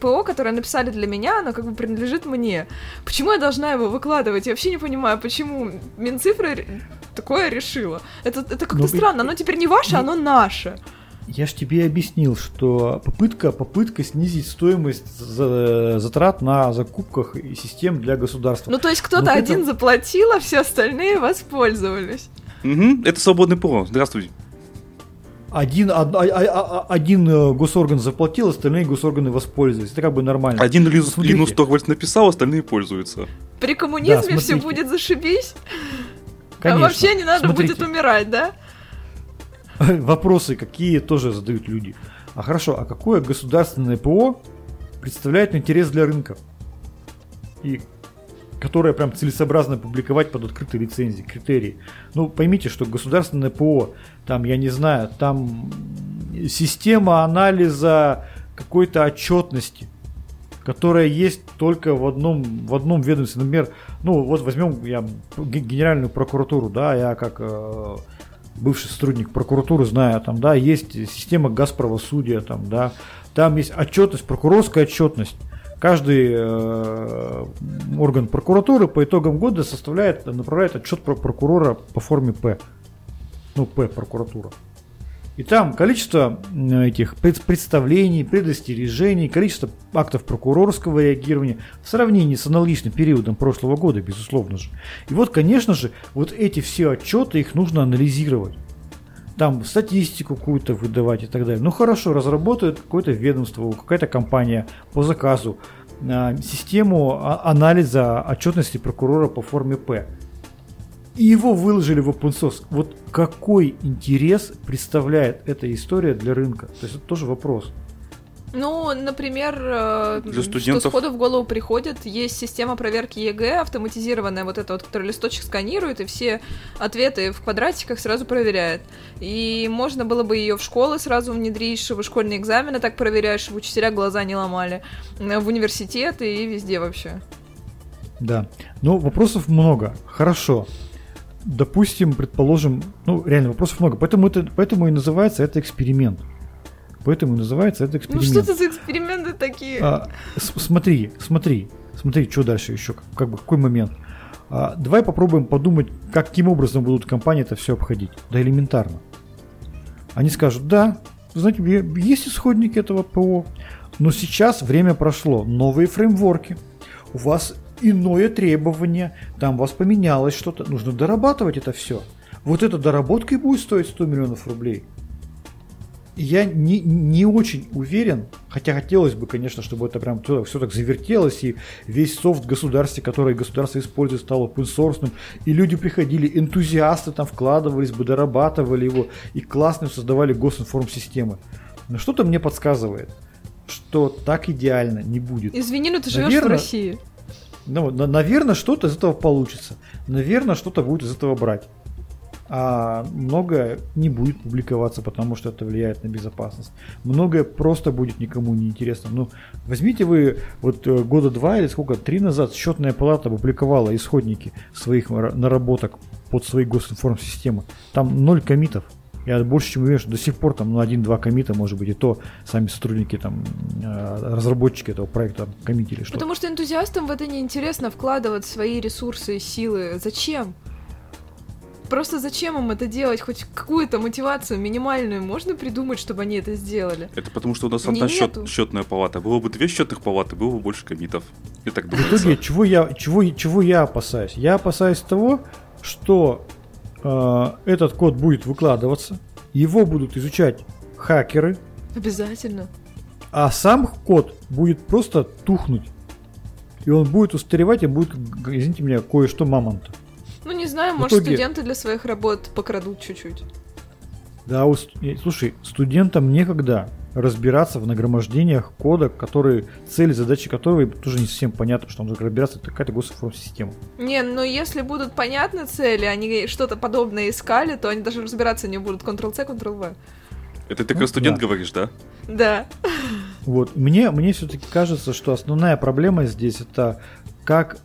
ПО, которое написали для меня, оно как бы принадлежит мне. Почему я должна его выкладывать? Я вообще не понимаю, почему Минцифра такое решила. Это, это как-то Ну, странно. Оно теперь не ваше, оно наше. Я ж тебе объяснил, что попытка, попытка снизить стоимость за- затрат на закупках и систем для государства. Ну, то есть кто-то Ну, это- один заплатил, а все остальные воспользовались. Мгм, это свободный ПО. Здравствуйте. Один, од- а- а- а- один э, госорган заплатил, остальные госорганы воспользовались. Это как бы нормально. Один Линус, Смотрите. Линус Торвальдс написал, остальные пользуются. При коммунизме Да, все будет зашибись, Конечно. а вообще не надо Смотрите. будет умирать, да? Вопросы какие тоже задают люди. А хорошо, а какое государственное ПО представляет интерес для рынка? И которое прям целесообразно публиковать под открытой лицензией, критерии. Ну, поймите, что государственное ПО, там, я не знаю, там система анализа какой-то отчетности, которая есть только в одном, в одном ведомстве. Например, ну вот возьмем я генеральную прокуратуру, да, я как э, бывший сотрудник прокуратуры знаю, там, да, есть система газправосудия, там, да, там есть отчетность, прокурорская отчетность. Каждый э, орган прокуратуры по итогам года составляет, направляет отчет про прокурора по форме П. Ну, П, прокуратура. И там количество этих представлений, предостережений, количество актов прокурорского реагирования в сравнении с аналогичным периодом прошлого года, безусловно же. И вот, конечно же, вот эти все отчеты, их нужно анализировать. Там статистику какую-то выдавать и так далее. Ну хорошо, разработают какое-то ведомство, какая-то компания по заказу а, систему а, анализа отчетности прокурора по форме П и его выложили в open source. Вот какой интерес представляет эта история для рынка? То есть это тоже вопрос. Ну, например, э, для студентов... что сходу в голову приходит, есть система проверки ЕГЭ, автоматизированная вот эта вот, которая листочек сканирует и все ответы в квадратиках сразу проверяет. И можно было бы ее в школы сразу внедрить, чтобы школьные экзамены так проверяешь, чтобы учителя глаза не ломали. В университеты и везде вообще. Да. Ну, вопросов много. Хорошо допустим, предположим, ну, реально вопросов много, поэтому, это, поэтому и называется это эксперимент. Поэтому и называется это эксперимент. Ну что это за эксперименты такие? А, смотри, смотри, смотри, что дальше еще, как бы какой момент. А, давай попробуем подумать, каким образом будут компании это все обходить. Да элементарно. Они скажут, да, знаете, есть исходники этого ПО, но сейчас время прошло, новые фреймворки. У вас иное требование, там у вас поменялось что-то, нужно дорабатывать это все. Вот эта доработка и будет стоить 100 миллионов рублей. Я не, не очень уверен, хотя хотелось бы, конечно, чтобы это прям все так завертелось, и весь софт в государстве, который государство использует, стал open source, и люди приходили, энтузиасты там вкладывались бы, дорабатывали его, и классно создавали госинформ-системы. Но что-то мне подсказывает, что так идеально не будет. Извини, но ты живешь Наверное, в России. Ну, на, наверное, что-то из этого получится. Наверное, что-то будет из этого брать. А многое не будет публиковаться, потому что это влияет на безопасность. Многое просто будет никому не интересно. Ну, возьмите вы вот э, года два или сколько, три назад счетная палата опубликовала исходники своих наработок под свои госинформсистемы. Там ноль комитов. Я больше чем уверен, что до сих пор там ну, один-два комита, может быть, и то сами сотрудники, там, э, разработчики этого проекта коммитили что Потому что энтузиастам в это неинтересно вкладывать свои ресурсы и силы. Зачем? Просто зачем им это делать? Хоть какую-то мотивацию минимальную можно придумать, чтобы они это сделали? Это потому, что у нас одна счет, счетная палата. Было бы две счетных палаты, было бы больше комитов. И так В итоге, чего я, чего, чего я опасаюсь? Я опасаюсь того, что Э, этот код будет выкладываться, его будут изучать хакеры. Обязательно. А сам код будет просто тухнуть. И он будет устаревать, и будет, извините меня, кое-что мамонта. Ну, не знаю, В может, итоге... студенты для своих работ покрадут чуть-чуть. Да, у, слушай, студентам некогда разбираться в нагромождениях кода, который, цели, задачи которого тоже не совсем понятно, что он нужно разбираться, это какая-то госинформсистема. Не, но если будут понятны цели, они что-то подобное искали, то они даже разбираться не будут. Ctrl-C, Ctrl-V. Это ты ну, как студент да. говоришь, да? Да. Вот, мне, мне все-таки кажется, что основная проблема здесь это как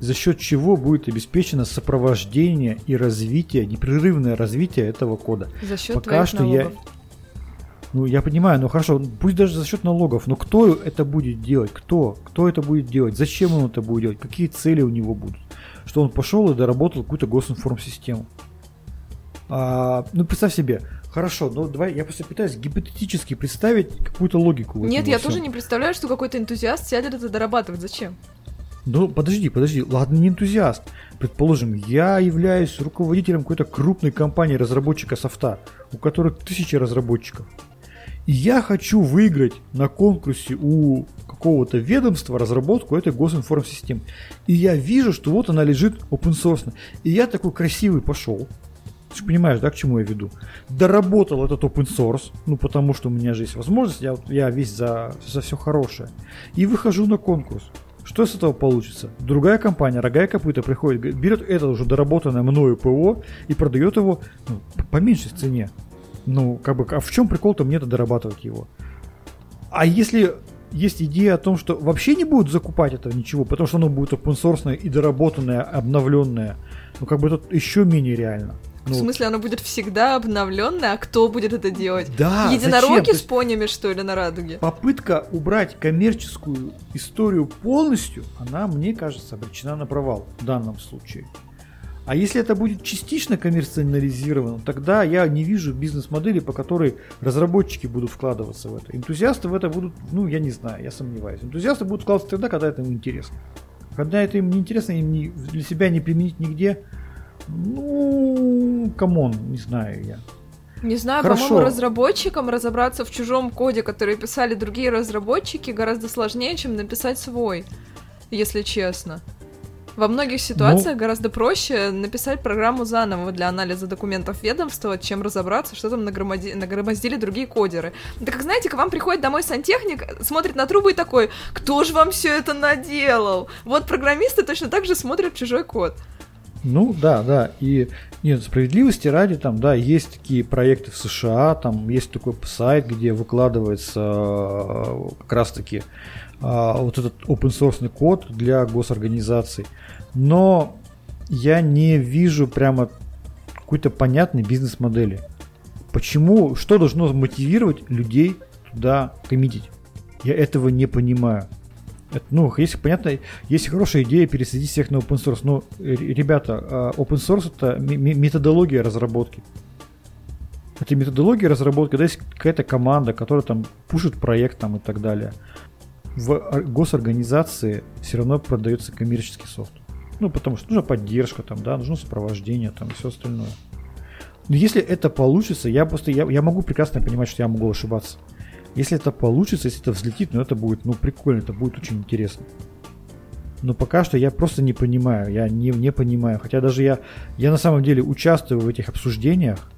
за счет чего будет обеспечено сопровождение и развитие, непрерывное развитие этого кода. За счет Пока что налогов. я ну, я понимаю, ну хорошо, пусть даже за счет налогов, но кто это будет делать? Кто? Кто это будет делать? Зачем он это будет делать? Какие цели у него будут? Что он пошел и доработал какую-то госинформсистему. А, ну, представь себе, Хорошо, ну давай, я просто пытаюсь гипотетически представить какую-то логику. Нет, я всем. тоже не представляю, что какой-то энтузиаст сядет это дорабатывать. Зачем? Ну, подожди, подожди, ладно, не энтузиаст. Предположим, я являюсь руководителем какой-то крупной компании разработчика софта, у которых тысячи разработчиков. И я хочу выиграть на конкурсе у какого-то ведомства разработку этой госинформсистемы. И я вижу, что вот она лежит open source. И я такой красивый пошел. Ты же понимаешь, да, к чему я веду? Доработал этот open source, ну потому что у меня же есть возможность, я, я весь за, за все хорошее. И выхожу на конкурс. Что с этого получится? Другая компания, рогая копыта, приходит, берет это уже доработанное мною ПО и продает его ну, по меньшей цене. Ну, как бы, а в чем прикол-то мне-то дорабатывать его? А если есть идея о том, что вообще не будут закупать этого ничего, потому что оно будет open source и доработанное, обновленное, ну, как бы тут еще менее реально. Ну, в смысле, оно будет всегда обновленное, а кто будет это делать? Да, Единороги зачем? с понями, что ли, на радуге? Попытка убрать коммерческую историю полностью, она, мне кажется, обречена на провал в данном случае. А если это будет частично коммерциализировано, тогда я не вижу бизнес-модели, по которой разработчики будут вкладываться в это. Энтузиасты в это будут, ну, я не знаю, я сомневаюсь. Энтузиасты будут вкладываться тогда, когда это им интересно. Когда это им не интересно, им не, для себя не применить нигде, ну, come on, не знаю я. Не знаю, Хорошо. по-моему, разработчикам разобраться в чужом коде, который писали другие разработчики, гораздо сложнее, чем написать свой, если честно. Во многих ситуациях Ну- гораздо проще написать программу заново для анализа документов ведомства, чем разобраться, что там нагромоди- нагромоздили другие кодеры. Это как, знаете, к вам приходит домой сантехник, смотрит на трубы и такой, кто же вам все это наделал? Вот программисты точно так же смотрят чужой код. Ну да, да. И нет, справедливости ради, там, да, есть такие проекты в США, там есть такой сайт, где выкладывается э, как раз-таки а, вот этот open source код для госорганизаций. Но я не вижу прямо какой-то понятной бизнес-модели. Почему, что должно мотивировать людей туда коммитить? Я этого не понимаю. Это, ну, если понятно, есть хорошая идея пересадить всех на open source, но, э, ребята, а, open source это методология разработки. Это методология разработки, когда есть какая-то команда, которая там пушит проект там и так далее. В ор- госорганизации все равно продается коммерческий софт. Ну, потому что нужна поддержка там, да, нужно сопровождение там и все остальное. Но если это получится, я просто, я, я могу прекрасно понимать, что я могу ошибаться. Если это получится, если это взлетит, ну это будет, ну прикольно, это будет очень интересно. Но пока что я просто не понимаю, я не, не понимаю. Хотя даже я, я на самом деле участвую в этих обсуждениях,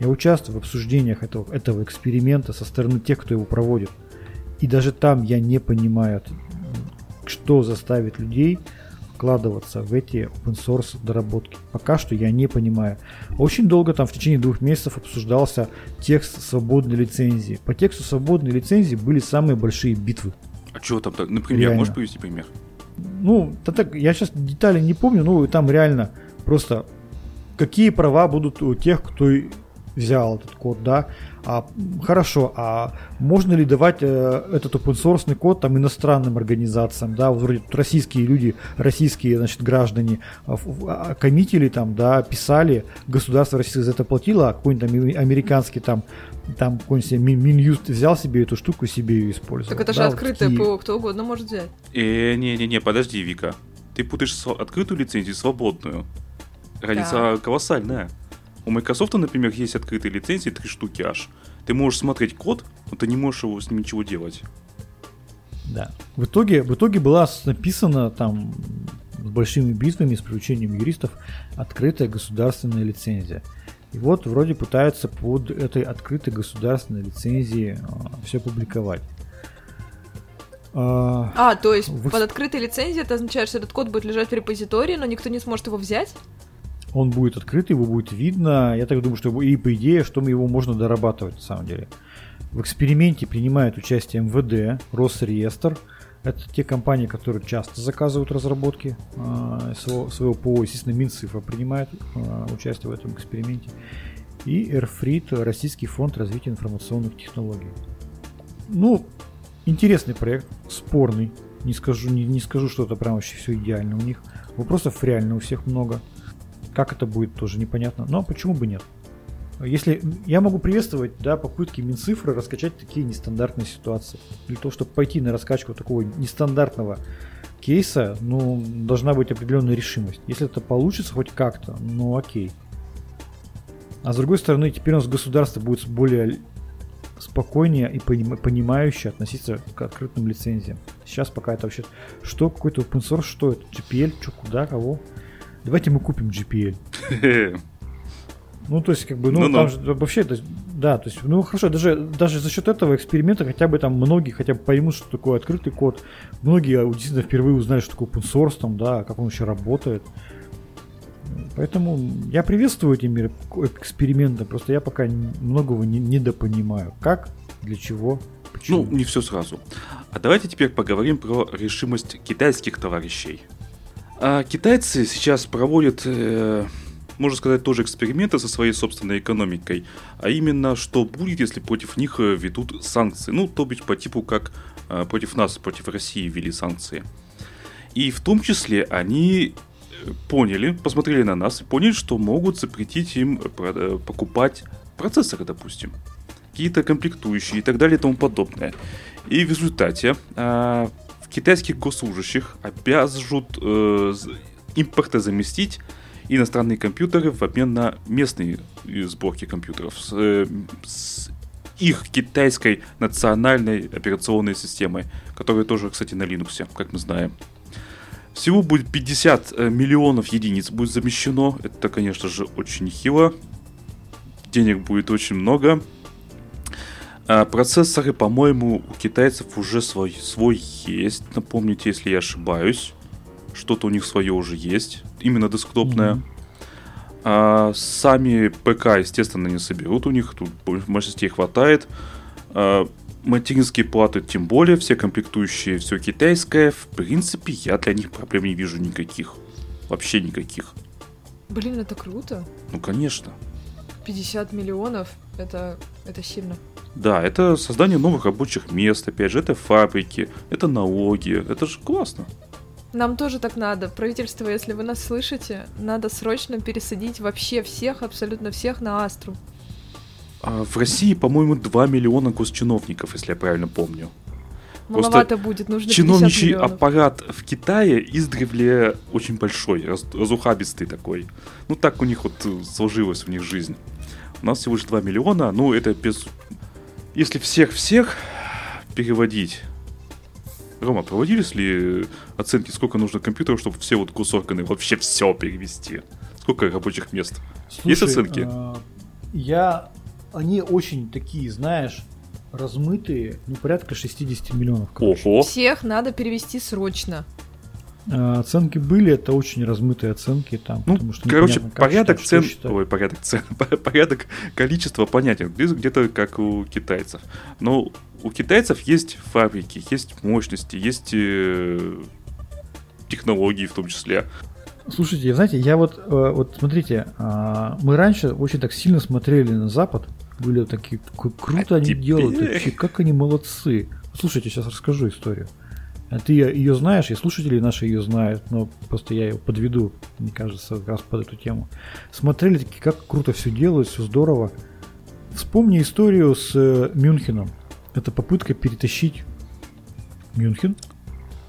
я участвую в обсуждениях этого, этого эксперимента со стороны тех, кто его проводит. И даже там я не понимаю, что заставит людей вкладываться в эти open source доработки. Пока что я не понимаю. Очень долго там в течение двух месяцев обсуждался текст свободной лицензии. По тексту свободной лицензии были самые большие битвы. А чего там так? Например, Реально. можешь привести пример? Ну, да так, я сейчас детали не помню, но там реально просто какие права будут у тех, кто взял этот код, да. А, хорошо, а можно ли давать э, этот open source код там иностранным организациям, да, вот вроде тут российские люди, российские, значит, граждане а, коммитили там, да, писали, государство российское за это платило, а какой-нибудь там американский там, там какой-нибудь Минюст взял себе эту штуку, себе ее использовал. Так это же да, вот открытое такие- ПО, кто угодно может взять. Э, не-не-не, подожди, Вика. Ты путаешь открытую лицензию и свободную. Разница колоссальная. У Microsoft, например, есть открытые лицензии, три штуки аж. Ты можешь смотреть код, но ты не можешь его с ним ничего делать. Да. В итоге, в итоге была написана там с большими битвами, с привлечением юристов, открытая государственная лицензия. И вот вроде пытаются под этой открытой государственной лицензией все публиковать. А, А, то есть Вы- под открытой лицензией это означает, что этот код будет лежать в репозитории, но никто не сможет его взять? Он будет открытый, его будет видно. Я так думаю, что и по идее, что его можно дорабатывать на самом деле. В эксперименте принимает участие МВД, Росреестр. Это те компании, которые часто заказывают разработки а, своего, своего ПО. Естественно, Минцифра принимает а, участие в этом эксперименте. И РФРИТ, Российский фонд развития информационных технологий. Ну, интересный проект, спорный. Не скажу, не, не скажу, что это прям вообще все идеально у них. Вопросов реально у всех много. Как это будет, тоже непонятно. Но почему бы нет? Если я могу приветствовать да, попытки Минцифры раскачать такие нестандартные ситуации. Для того, чтобы пойти на раскачку такого нестандартного кейса, ну, должна быть определенная решимость. Если это получится хоть как-то, ну окей. А с другой стороны, теперь у нас государство будет более спокойнее и поним- понимающе относиться к открытым лицензиям. Сейчас пока это вообще... Что, какой-то open source, что это? GPL? Что, куда, кого? Давайте мы купим GPL. Ну, то есть, как бы, ну, Ну-ну. там же вообще, то есть, да, то есть, ну, хорошо, даже, даже за счет этого эксперимента хотя бы там многие хотя бы поймут, что такое открытый код. Многие действительно впервые узнали, что такое open source, там, да, как он вообще работает. Поэтому я приветствую эти меры- эксперименты, просто я пока многого не, недопонимаю. Как, для чего, почему. Ну, не все сразу. А давайте теперь поговорим про решимость китайских товарищей. А китайцы сейчас проводят, э, можно сказать, тоже эксперименты со своей собственной экономикой. А именно, что будет, если против них э, ведут санкции. Ну, то бишь по типу, как э, против нас, против России ввели санкции. И в том числе они поняли, посмотрели на нас и поняли, что могут запретить им э, покупать процессоры, допустим, какие-то комплектующие и так далее и тому подобное. И в результате э, китайских госслужащих обяжут э, импортозаместить иностранные компьютеры в обмен на местные сборки компьютеров с, э, с их китайской национальной операционной системой, которая тоже, кстати, на Linux, как мы знаем. Всего будет 50 э, миллионов единиц будет замещено. Это, конечно же, очень хило. Денег будет очень много. А процессоры, по-моему, у китайцев уже свой, свой есть. Напомните, если я ошибаюсь. Что-то у них свое уже есть. Именно десктопное. Mm-hmm. А, сами ПК, естественно, не соберут у них. Тут мощностей хватает. А, материнские платы тем более. Все комплектующие, все китайское. В принципе, я для них проблем не вижу никаких. Вообще никаких. Блин, это круто. Ну, конечно. 50 миллионов, это, это сильно. Да, это создание новых рабочих мест, опять же, это фабрики, это налоги, это же классно. Нам тоже так надо. Правительство, если вы нас слышите, надо срочно пересадить вообще всех, абсолютно всех на Астру. А в России, по-моему, 2 миллиона госчиновников, если я правильно помню. Маловато Просто будет, нужно Чиновничий аппарат в Китае издревле очень большой, раз, разухабистый такой. Ну так у них вот сложилась в них жизнь. У нас всего лишь 2 миллиона, ну это без если всех-всех переводить... Рома, проводились ли оценки, сколько нужно компьютеров, чтобы все вот госорганы вообще все перевести? Сколько рабочих мест? Слушай, Есть оценки? А, я... Они очень такие, знаешь, размытые, ну, порядка 60 миллионов. Короче. Ого. Всех надо перевести срочно. А, оценки были, это очень размытые оценки там. Ну, потому что короче, порядок считать, цен, ой, порядок цен, порядок количества понятен, где-то как у китайцев. Но у китайцев есть фабрики, есть мощности, есть э, технологии в том числе. Слушайте, знаете, я вот, э, вот смотрите, э, мы раньше очень так сильно смотрели на Запад, были такие, круто а они теперь... делают, вообще, как они молодцы. Слушайте, сейчас расскажу историю. А ты ее знаешь, и слушатели наши ее знают, но просто я ее подведу, мне кажется, как раз под эту тему. Смотрели таки, как круто все делают, все здорово. Вспомни историю с э, Мюнхеном. Это попытка перетащить Мюнхен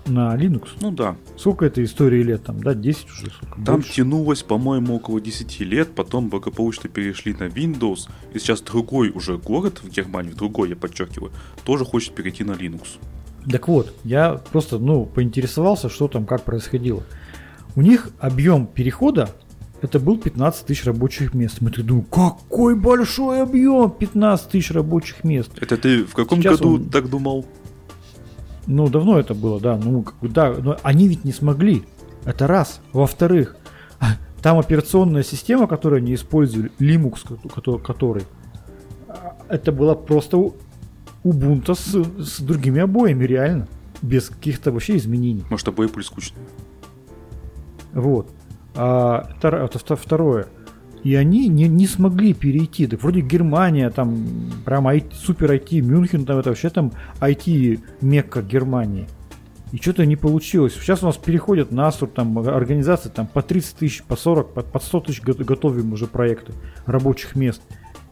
на Linux. Ну да. Сколько этой истории лет? Там, да, 10 уже? Сколько? Там Больше? тянулось, по-моему, около 10 лет, потом благополучно перешли на Windows, и сейчас другой уже город в Германии, другой, я подчеркиваю, тоже хочет перейти на Linux. Так вот, я просто, ну, поинтересовался, что там, как происходило. У них объем перехода это был 15 тысяч рабочих мест. Мы так думаем, какой большой объем 15 тысяч рабочих мест. Это ты в каком Сейчас году он... так думал? Ну, давно это было, да. Ну, да, но они ведь не смогли. Это раз. Во-вторых, там операционная система, которую они использовали, Linux, который, а, это была просто Ubuntu с, с другими обоями, реально. Без каких-то вообще изменений. Может, обои были скучные. Вот. А, это второе. И они не, не смогли перейти. Так вроде Германия, там прям IT, супер IT, Мюнхен, там это вообще там IT Мекка Германии. И что-то не получилось. Сейчас у нас переходят на Асур, там организации там по 30 тысяч, по 40, по, по 100 тысяч готовим уже проекты рабочих мест.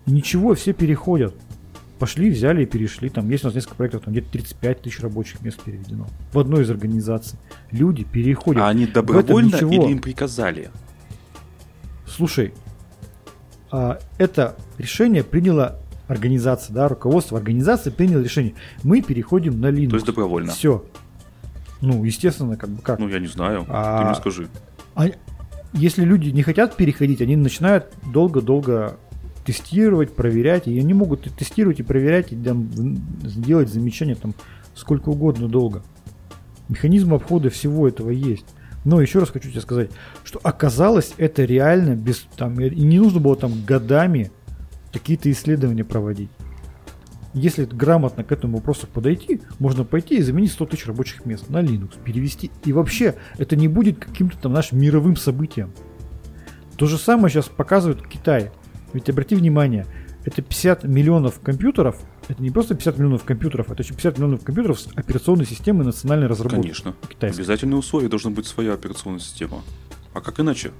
И ничего, все переходят пошли, взяли и перешли. Там есть у нас несколько проектов, там где-то 35 тысяч рабочих мест переведено. В одной из организаций. Люди переходят. А они добровольно или им приказали? Слушай, а, это решение приняло организация, да, руководство организации приняло решение. Мы переходим на Linux. То есть добровольно. Все. Ну, естественно, как бы как. Ну, я не знаю. А, Ты мне скажи. А, если люди не хотят переходить, они начинают долго-долго тестировать, проверять. И они могут тестировать и проверять, и там, сделать замечания там сколько угодно долго. Механизм обхода всего этого есть. Но еще раз хочу тебе сказать, что оказалось это реально без там и не нужно было там годами какие-то исследования проводить. Если грамотно к этому вопросу подойти, можно пойти и заменить 100 тысяч рабочих мест на Linux, перевести. И вообще, это не будет каким-то там нашим мировым событием. То же самое сейчас показывают Китай. Ведь обрати внимание, это 50 миллионов компьютеров, это не просто 50 миллионов компьютеров, это еще 50 миллионов компьютеров с операционной системой национальной разработки. Конечно. Китайской. Обязательные условия должна быть своя операционная система. А как иначе?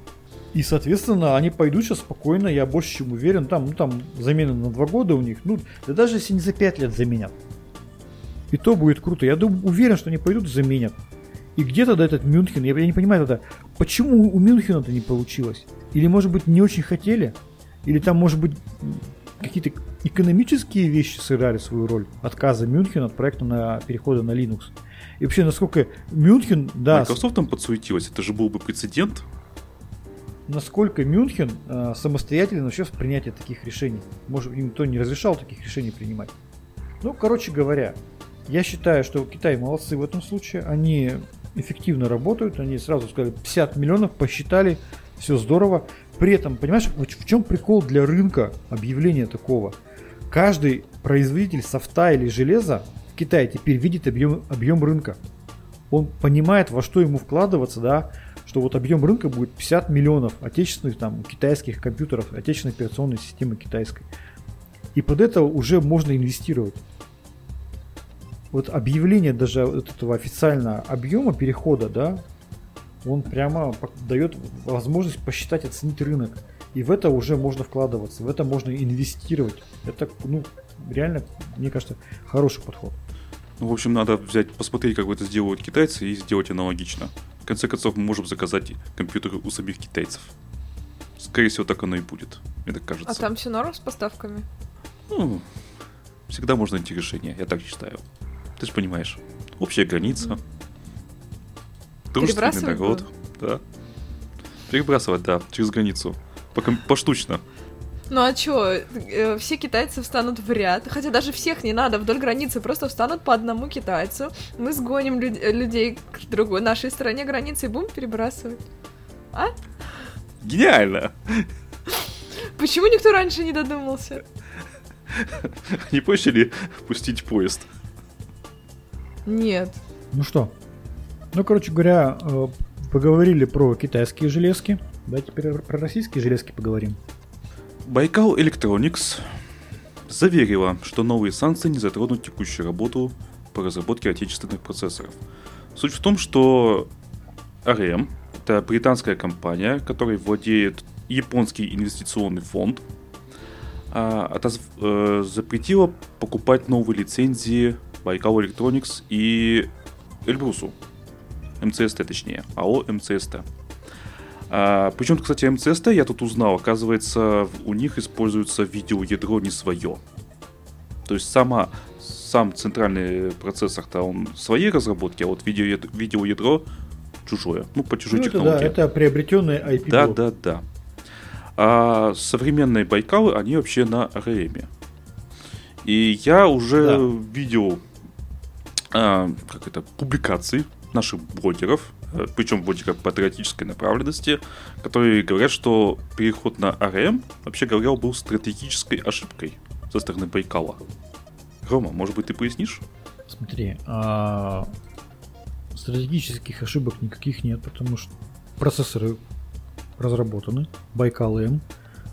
И, соответственно, они пойдут сейчас спокойно, я больше чем уверен, там, ну, там замена на два года у них, ну, да даже если не за пять лет заменят. И то будет круто. Я думаю, уверен, что они пойдут и заменят. И где тогда этот Мюнхен? Я, я не понимаю тогда, почему у Мюнхена это не получилось? Или, может быть, не очень хотели? Или там, может быть, какие-то экономические вещи сыграли свою роль? Отказа Мюнхена от проекта на перехода на Linux. И вообще, насколько Мюнхен, да... Microsoft там подсуетилась, это же был бы прецедент. Насколько Мюнхен э, самостоятельно вообще в принятии таких решений. Может, им никто не разрешал таких решений принимать. Ну, короче говоря, я считаю, что Китай молодцы в этом случае. Они эффективно работают. Они сразу сказали 50 миллионов, посчитали, все здорово. При этом, понимаешь, в чем прикол для рынка объявления такого? Каждый производитель софта или железа в Китае теперь видит объем, объем рынка. Он понимает, во что ему вкладываться, да, что вот объем рынка будет 50 миллионов отечественных там китайских компьютеров, отечественной операционной системы китайской. И под это уже можно инвестировать вот объявление даже вот этого официального объема перехода, да, он прямо дает возможность посчитать, оценить рынок. И в это уже можно вкладываться, в это можно инвестировать. Это, ну, реально, мне кажется, хороший подход. Ну, в общем, надо взять, посмотреть, как это сделают китайцы, и сделать аналогично. В конце концов, мы можем заказать компьютеры у самих китайцев. Скорее всего, так оно и будет, мне так кажется. А там все норм с поставками? Ну, всегда можно найти решение, я так считаю. Ты же понимаешь. Общая граница. Дружественный народ. Да. Перебрасывать, да, через границу. Поштучно. Ну а чё, э, все китайцы встанут в ряд, хотя даже всех не надо, вдоль границы просто встанут по одному китайцу, мы сгоним люд- людей к другой нашей стороне границы и будем перебрасывать. А? Гениально! Почему никто раньше не додумался? Не проще ли пустить поезд? Нет. Ну что? Ну, короче говоря, э, поговорили про китайские железки. Давайте теперь про российские железки поговорим. Байкал Electronics заверила, что новые санкции не затронут текущую работу по разработке отечественных процессоров. Суть в том, что RM – это британская компания, которой владеет японский инвестиционный фонд, а, э, запретила покупать новые лицензии Байкал Electronics и Эльбрусу. МЦСТ точнее, АО МЦСТ. А, причем, кстати, МЦСТ я тут узнал, оказывается, у них используется видеоядро не свое. То есть сама, сам центральный процессор-то он своей разработки, а вот видеоядро, видеоядро чужое. Ну, по чужой ну, технологии. Это, да, это приобретенный IP. Да, да, да. А современные Байкалы, они вообще на АРМ. И я уже да. видел а, как это, публикаций наших блогеров, э, причем блогеров патриотической направленности, которые говорят, что переход на АРМ, вообще говоря, был стратегической ошибкой со стороны Байкала. Рома, может быть, ты пояснишь? Смотри, а... стратегических ошибок никаких нет, потому что процессоры разработаны, Байкал М,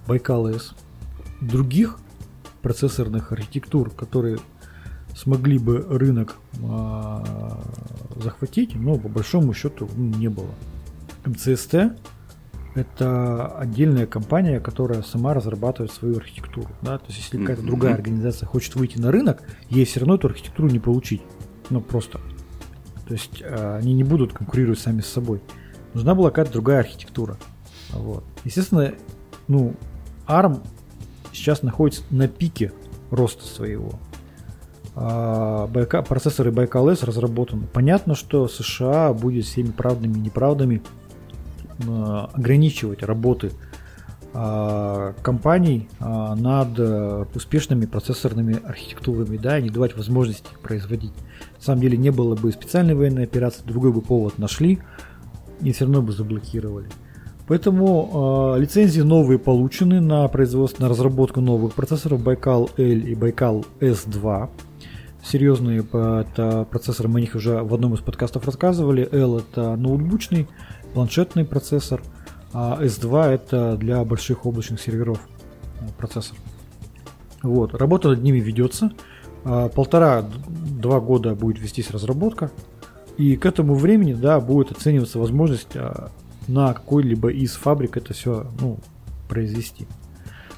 Байкал С. Других процессорных архитектур, которые смогли бы рынок э, захватить, но по большому счету ну, не было. МЦСТ это отдельная компания, которая сама разрабатывает свою архитектуру. Да? То есть, если какая-то другая организация хочет выйти на рынок, ей все равно эту архитектуру не получить. Ну, просто. То есть, э, они не будут конкурировать сами с собой. Нужна была какая-то другая архитектура. Вот. Естественно, ну, ARM сейчас находится на пике роста своего. А, Байка, процессоры Байкал S разработаны. Понятно, что США будет всеми правдами и неправдами а, ограничивать работы а, компаний над успешными процессорными архитектурами, да, и не давать возможности их производить. На самом деле не было бы специальной военной операции, другой бы повод нашли, и все равно бы заблокировали. Поэтому э, лицензии новые получены на производство, на разработку новых процессоров Байкал L и Байкал S2 серьезные это процессоры, мы о них уже в одном из подкастов рассказывали. L это ноутбучный, планшетный процессор, а S2 это для больших облачных серверов э, процессор. Вот, работа над ними ведется. А, полтора-два года будет вестись разработка. И к этому времени, да, будет оцениваться возможность а, на какой-либо из фабрик это все ну, произвести.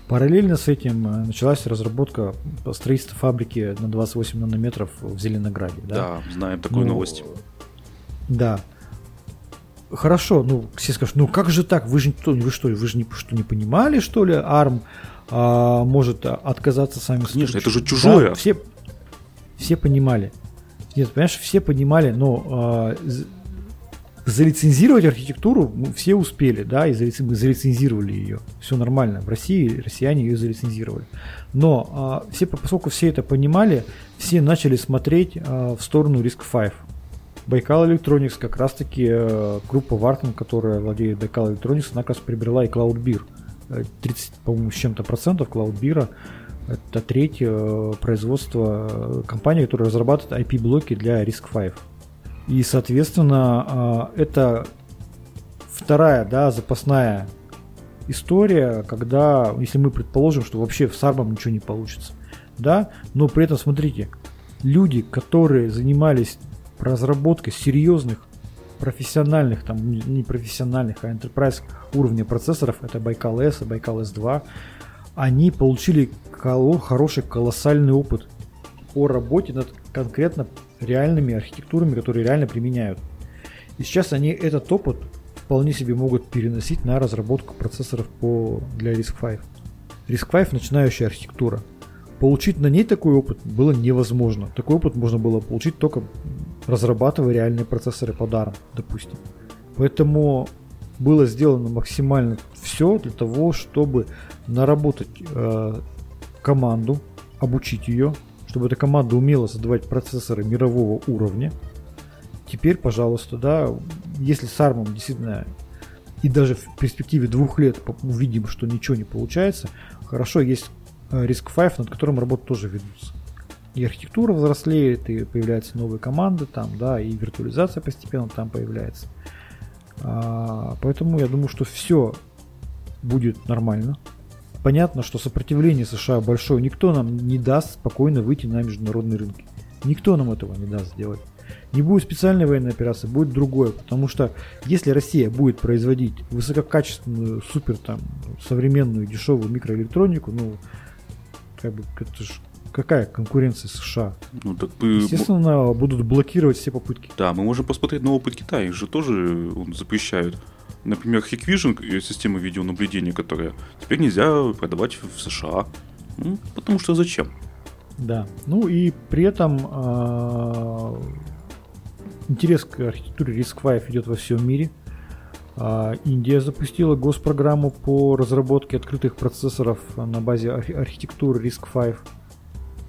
Параллельно с этим э, началась разработка строительства фабрики на 28 нанометров в Зеленограде. Да, да знаем такую ну, новость. Да. Хорошо, ну, все скажут, ну как же так, вы же вы что, вы же не, что, не понимали, что ли, ARM а, может отказаться сами Конечно, это же чужое. Да, все, все понимали. Нет, понимаешь, все понимали, но а, залицензировать архитектуру все успели, да, и залицензировали ее. Все нормально. В России россияне ее залицензировали. Но а, все, поскольку все это понимали, все начали смотреть а, в сторону Risk 5. Байкал Electronics, как раз таки а, группа Вартон, которая владеет Байкал Electronics, она как раз приобрела и CloudBeer. 30, э, по-моему, с чем-то процентов CloudBeer это третье э, производство э, компании, которая разрабатывает IP-блоки для RISC-V. И, соответственно, а, это вторая, да, запасная история, когда, если мы предположим, что вообще в Сарбом ничего не получится, да, но при этом, смотрите, люди, которые занимались разработкой серьезных профессиональных, там не профессиональных, а enterprise уровня процессоров, это Байкал S и Байкал S2, они получили хороший колоссальный опыт по работе над конкретно реальными архитектурами, которые реально применяют. И сейчас они этот опыт вполне себе могут переносить на разработку процессоров по, для RISC-V. RISC-V начинающая архитектура. Получить на ней такой опыт было невозможно. Такой опыт можно было получить только разрабатывая реальные процессоры по дарам, допустим. Поэтому было сделано максимально все для того, чтобы наработать э, команду, обучить ее, чтобы эта команда умела создавать процессоры мирового уровня. Теперь, пожалуйста, да, если с ARM действительно и даже в перспективе двух лет увидим, что ничего не получается, хорошо, есть Risk э, 5, над которым работы тоже ведутся. И архитектура взрослеет, и появляются новые команды там, да, и виртуализация постепенно там появляется. А, поэтому я думаю, что все будет нормально. Понятно, что сопротивление США большое. Никто нам не даст спокойно выйти на международные рынки. Никто нам этого не даст сделать. Не будет специальной военной операции, будет другое. Потому что если Россия будет производить высококачественную, супер там, современную, дешевую микроэлектронику, ну, как бы, это же какая конкуренция США? Ну, так. Естественно, будут блокировать все попытки. Да, мы можем посмотреть на опыт Китая, их же тоже запрещают. Например, Hikvision, система видеонаблюдения, которая теперь нельзя продавать в США. Ну, потому что зачем? Да. Ну и при этом э, интерес к архитектуре RISC-V идет во всем мире. Э, Индия запустила госпрограмму по разработке открытых процессоров на базе архитектуры RISC-V.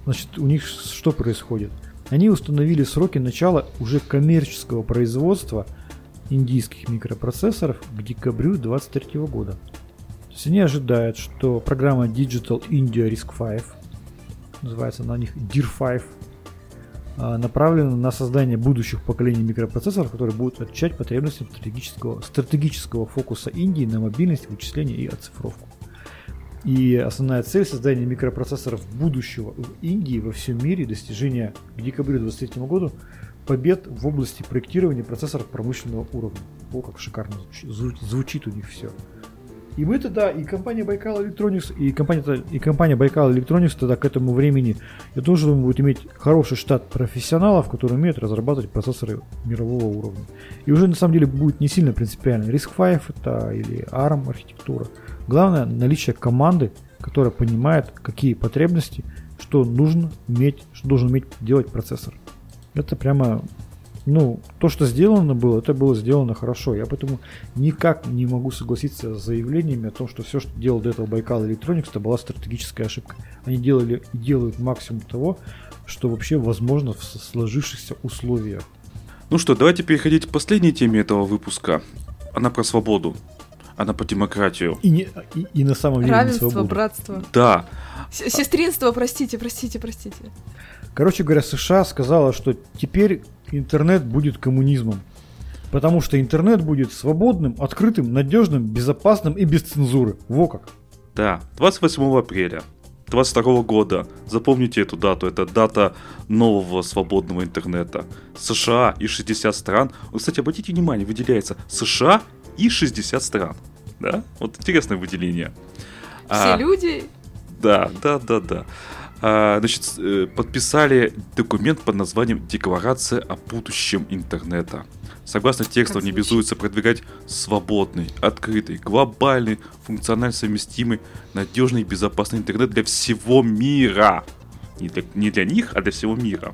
Значит, у них что происходит? Они установили сроки начала уже коммерческого производства – индийских микропроцессоров к декабрю 2023 года. То есть они ожидают, что программа Digital India RISC-V, называется она у них DIR-5, а, направлена на создание будущих поколений микропроцессоров, которые будут отвечать потребностям стратегического, стратегического фокуса Индии на мобильность, вычисление и оцифровку. И основная цель создания микропроцессоров будущего в Индии во всем мире достижения к декабрю 2023 году побед в области проектирования процессоров промышленного уровня. О, как шикарно звучит, у них все. И мы тогда, и компания Байкал Electronics, и компания, и компания Байкал Electronics тогда к этому времени, я тоже думаю, будет иметь хороший штат профессионалов, которые умеют разрабатывать процессоры мирового уровня. И уже на самом деле будет не сильно принципиально, RISC-V это или ARM архитектура. Главное наличие команды, которая понимает, какие потребности, что нужно уметь, что должен уметь делать процессор. Это прямо, ну, то, что сделано было, это было сделано хорошо. Я поэтому никак не могу согласиться с заявлениями о том, что все, что делал до этого Байкал Electronics, это была стратегическая ошибка. Они делали и делают максимум того, что вообще возможно в сложившихся условиях. Ну что, давайте переходить к последней теме этого выпуска. Она про свободу. Она по демократию. И, не, и, и на самом деле Равенство, братство. Да. Сестринство, простите, простите, простите. Короче говоря, США сказала, что теперь интернет будет коммунизмом. Потому что интернет будет свободным, открытым, надежным, безопасным и без цензуры. Во как. Да, 28 апреля 22 года. Запомните эту дату. Это дата нового свободного интернета. США и 60 стран. Вот, кстати, обратите внимание, выделяется США и 60 стран. Да? Вот интересное выделение. Все а, люди? Да, да, да, да. А, значит, э, подписали документ под названием «Декларация о будущем интернета». Согласно тексту, они обязуются продвигать свободный, открытый, глобальный, функционально совместимый, надежный и безопасный интернет для всего мира. Не для, не для них, а для всего мира,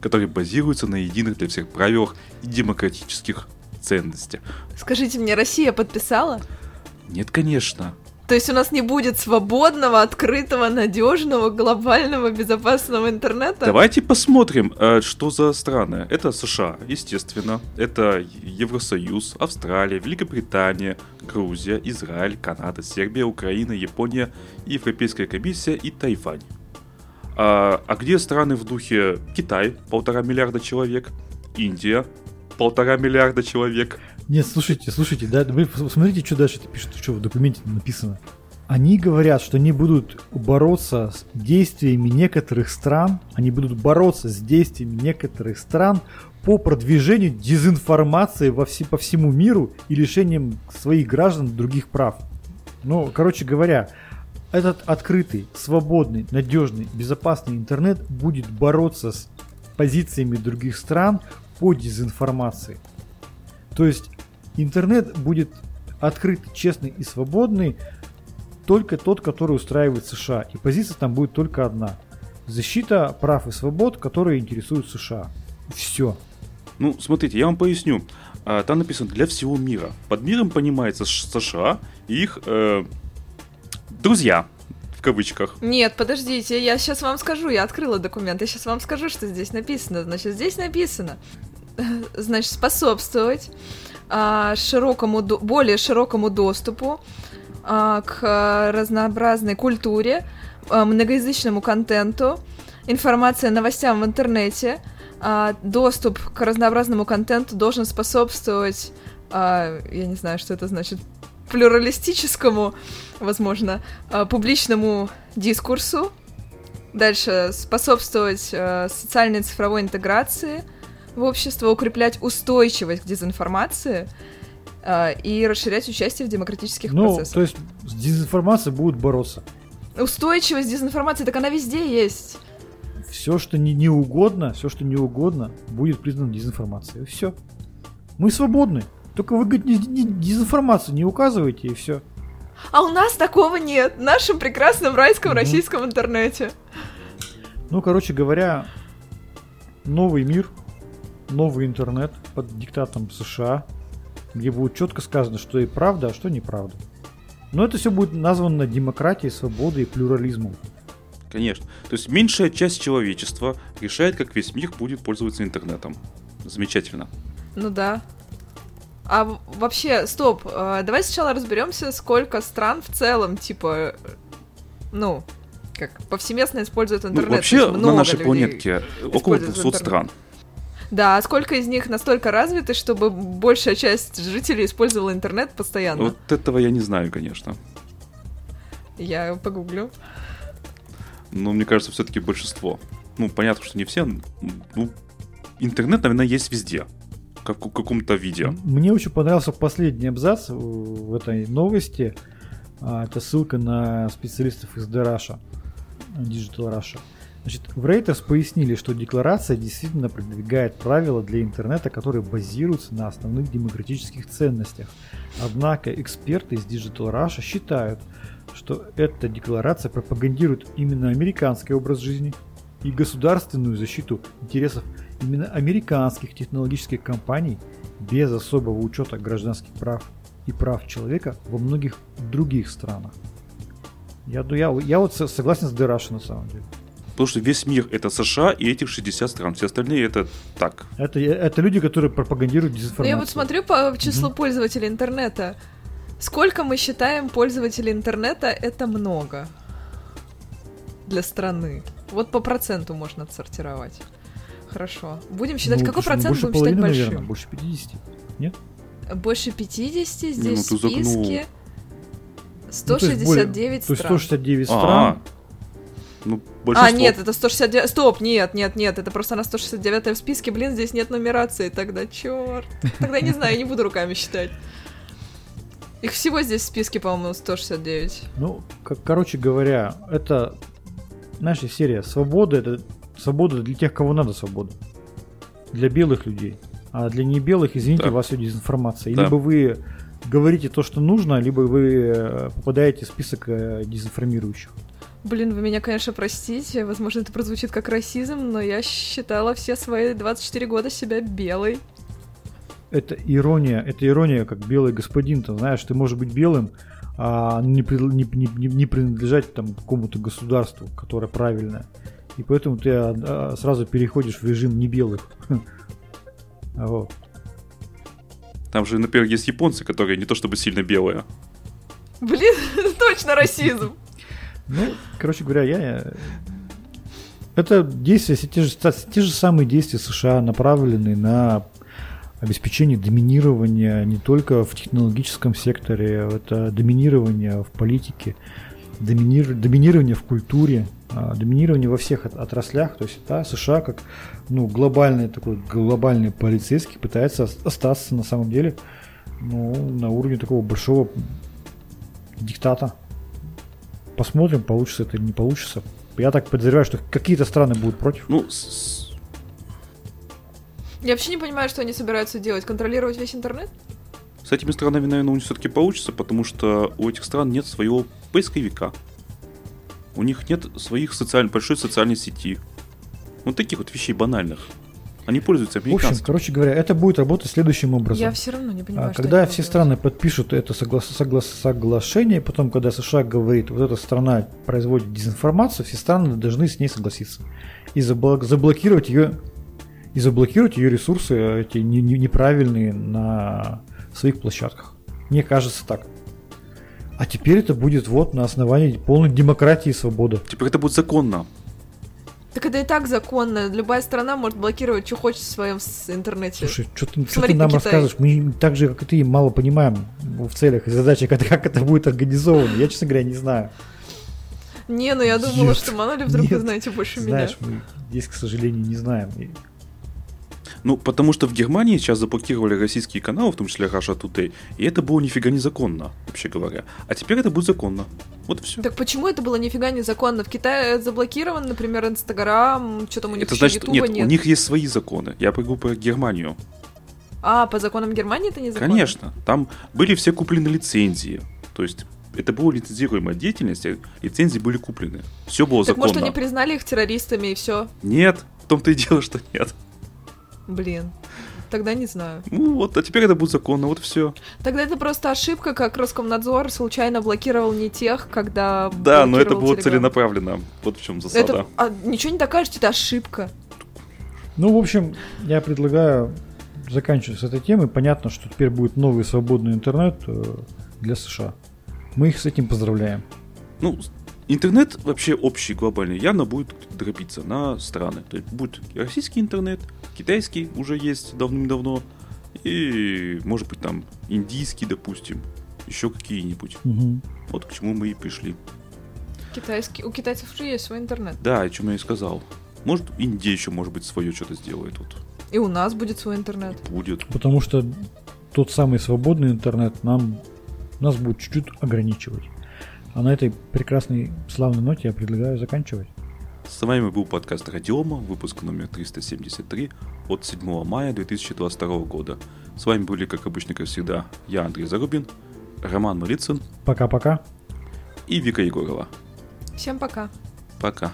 который базируется на единых для всех правилах и демократических ценностях. Скажите мне, Россия подписала? Нет, конечно. То есть у нас не будет свободного, открытого, надежного, глобального, безопасного интернета? Давайте посмотрим, э, что за страны. Это США, естественно. Это Евросоюз, Австралия, Великобритания, Грузия, Израиль, Канада, Сербия, Украина, Япония, Европейская комиссия и Тайвань. А, а где страны в духе Китай, полтора миллиарда человек, Индия, полтора миллиарда человек, нет, слушайте, слушайте, да, вы смотрите, что дальше пишут, что в документе написано. Они говорят, что они будут бороться с действиями некоторых стран, они будут бороться с действиями некоторых стран по продвижению дезинформации во все, по всему миру и лишением своих граждан других прав. Ну, короче говоря, этот открытый, свободный, надежный, безопасный интернет будет бороться с позициями других стран по дезинформации. То есть интернет будет открыт, честный и свободный только тот, который устраивает США. И позиция там будет только одна. Защита прав и свобод, которые интересуют США. Все. Ну, смотрите, я вам поясню. А, там написано для всего мира. Под миром понимается США и их э, друзья, в кавычках. Нет, подождите, я сейчас вам скажу, я открыла документ, я сейчас вам скажу, что здесь написано. Значит, здесь написано, значит, способствовать широкому, более широкому доступу а, к разнообразной культуре, а, многоязычному контенту, информация о новостям в интернете, доступ к разнообразному контенту должен способствовать, я не знаю, что это значит, плюралистическому, возможно, публичному дискурсу, дальше способствовать социальной цифровой интеграции – в общество, укреплять устойчивость к дезинформации э, и расширять участие в демократических ну, процессах. то есть с дезинформацией будут бороться. Устойчивость дезинформации, так она везде есть. Все, что не, не угодно, все, что не угодно, будет признано дезинформацией. Все. Мы свободны. Только вы, говорите, не, не, дезинформацию не указываете, и все. А у нас такого нет. В нашем прекрасном райском угу. российском интернете. Ну, короче говоря, новый мир новый интернет под диктатом США, где будет четко сказано, что и правда, а что неправда. Но это все будет названо демократией, свободой и плюрализмом. Конечно. То есть меньшая часть человечества решает, как весь мир будет пользоваться интернетом. Замечательно. Ну да. А вообще, стоп, э, давай сначала разберемся, сколько стран в целом, типа, ну, как повсеместно используют ну, интернет. Ну, вообще на нашей планетке около 200 стран. Да, а сколько из них настолько развиты, чтобы большая часть жителей использовала интернет постоянно? Вот этого я не знаю, конечно. Я погуглю. Но мне кажется, все-таки большинство. Ну, понятно, что не все. Ну, интернет, наверное, есть везде. Как в каком-то виде. Мне очень понравился последний абзац в этой новости. А, это ссылка на специалистов из Deraша, Digital Russia. Значит, в Reuters пояснили, что декларация действительно продвигает правила для интернета, которые базируются на основных демократических ценностях. Однако эксперты из Digital Russia считают, что эта декларация пропагандирует именно американский образ жизни и государственную защиту интересов именно американских технологических компаний без особого учета гражданских прав и прав человека во многих других странах. Я, я, я вот согласен с Дераши на самом деле. Потому что весь мир это США и этих 60 стран. Все остальные это так. Это, это люди, которые пропагандируют дезинформацию. Ну, я вот смотрю по числу mm-hmm. пользователей интернета. Сколько мы считаем пользователей интернета это много для страны? Вот по проценту можно отсортировать. Хорошо. Будем считать, ну, какой процент будем половины, считать большим? Наверное, больше 50. Нет? Больше 50 здесь ну, в списке. 169 ну, то более, стран. То есть 169 стран. А-а. Ну, большинство... А, нет, это 169... Стоп, нет, нет, нет, это просто на 169 в списке, блин, здесь нет нумерации, тогда черт. Тогда не знаю, не буду руками считать. Их всего здесь в списке, по-моему, 169. Ну, как, короче говоря, это наша серия свобода, это свобода для тех, кого надо свобода. Для белых людей. А для не белых, извините, Да. у вас все дезинформация. Да. Либо вы говорите то, что нужно, либо вы э, попадаете в список э, дезинформирующих. Блин, вы меня, конечно, простите, возможно, это прозвучит как расизм, но я считала все свои 24 года себя белой. Это ирония, это ирония, как белый господин, ты знаешь, ты можешь быть белым, а не, не- не- не принадлежать там какому-то государству, которое правильное. И поэтому ты а, а, сразу переходишь в режим не белых. Вот. Там же, например, есть японцы, которые не то чтобы сильно белые. Блин, точно расизм. Ну, короче говоря, я... Это действия, те же, те же самые действия США, направленные на обеспечение доминирования не только в технологическом секторе, это доминирование в политике, доминир- доминирование в культуре, а, доминирование во всех от- отраслях. То есть да, США как ну, глобальный такой глобальный полицейский пытается ос- остаться на самом деле ну, на уровне такого большого диктата. Посмотрим, получится это или не получится. Я так подозреваю, что какие-то страны будут против. Ну, с- Я вообще не понимаю, что они собираются делать. Контролировать весь интернет? с этими странами, наверное, у них все-таки получится, потому что у этих стран нет своего поисковика. У них нет своих социаль... большой социальной сети. Вот таких вот вещей банальных. Они пользуются В общем, американским. короче говоря, это будет работать следующим образом. Я все равно не понимаю, А, что когда все страны подпишут это согла- согла- соглашение, потом, когда США говорит, вот эта страна производит дезинформацию, все страны должны с ней согласиться и забл- заблокировать ее и заблокировать ее ресурсы э, эти не- не- неправильные на своих площадках. Мне кажется так. А теперь это будет вот на основании полной демократии и свободы. Теперь это будет законно. Так это и так законно. Любая страна может блокировать, что хочет в своем интернете. Слушай, что ты, ты нам Китай. рассказываешь? Мы так же, как и ты, мало понимаем в целях и задачах, как, как это будет организовано. Я, честно говоря, не знаю. Не, ну я думала, Нет. что мало ли вдруг вы Нет. знаете больше Знаешь, меня. мы здесь, к сожалению, не знаем. Ну, потому что в Германии сейчас заблокировали российские каналы, в том числе Russia Today, и это было нифига незаконно, вообще говоря. А теперь это будет законно. Вот и все. Так почему это было нифига незаконно? В Китае заблокирован, например, Инстаграм, что там у них Это значит, Ютуба нет, нет. у них есть свои законы. Я говорю про Германию. А, по законам Германии это незаконно? Конечно, там были все куплены лицензии. То есть это была лицензируемая деятельность, лицензии были куплены. Все было Так законно. может они признали их террористами и все? Нет, в том-то и дело, что нет. Блин. Тогда не знаю. Ну вот, а теперь это будет законно, вот все. Тогда это просто ошибка, как Роскомнадзор случайно блокировал не тех, когда Да, но это было Telegram. целенаправленно. Вот в чем засада. Это, а, ничего не докажете, это ошибка. Ну, в общем, я предлагаю заканчивать с этой темой. Понятно, что теперь будет новый свободный интернет э, для США. Мы их с этим поздравляем. Ну, интернет вообще общий, глобальный, явно будет дробиться на страны. То есть будет и российский интернет, китайский уже есть давным-давно, и, может быть, там индийский, допустим, еще какие-нибудь. Мгм. Вот к чему мы и пришли. Китайский, у китайцев уже есть свой интернет. Да, о чем я и сказал. Может, Индия еще, может быть, свое что-то сделает. Вот И у нас будет свой интернет. будет. Потому что тот самый свободный интернет нам нас будет чуть-чуть ограничивать. А на этой прекрасной славной ноте я предлагаю заканчивать. С вами был подкаст Радиома, выпуск номер 373 от 7 мая 2022 года. С вами были, как обычно, как всегда, я, Андрей Зарубин, Роман Малицын Пока-пока. и Вика Егорова. Всем пока. Пока.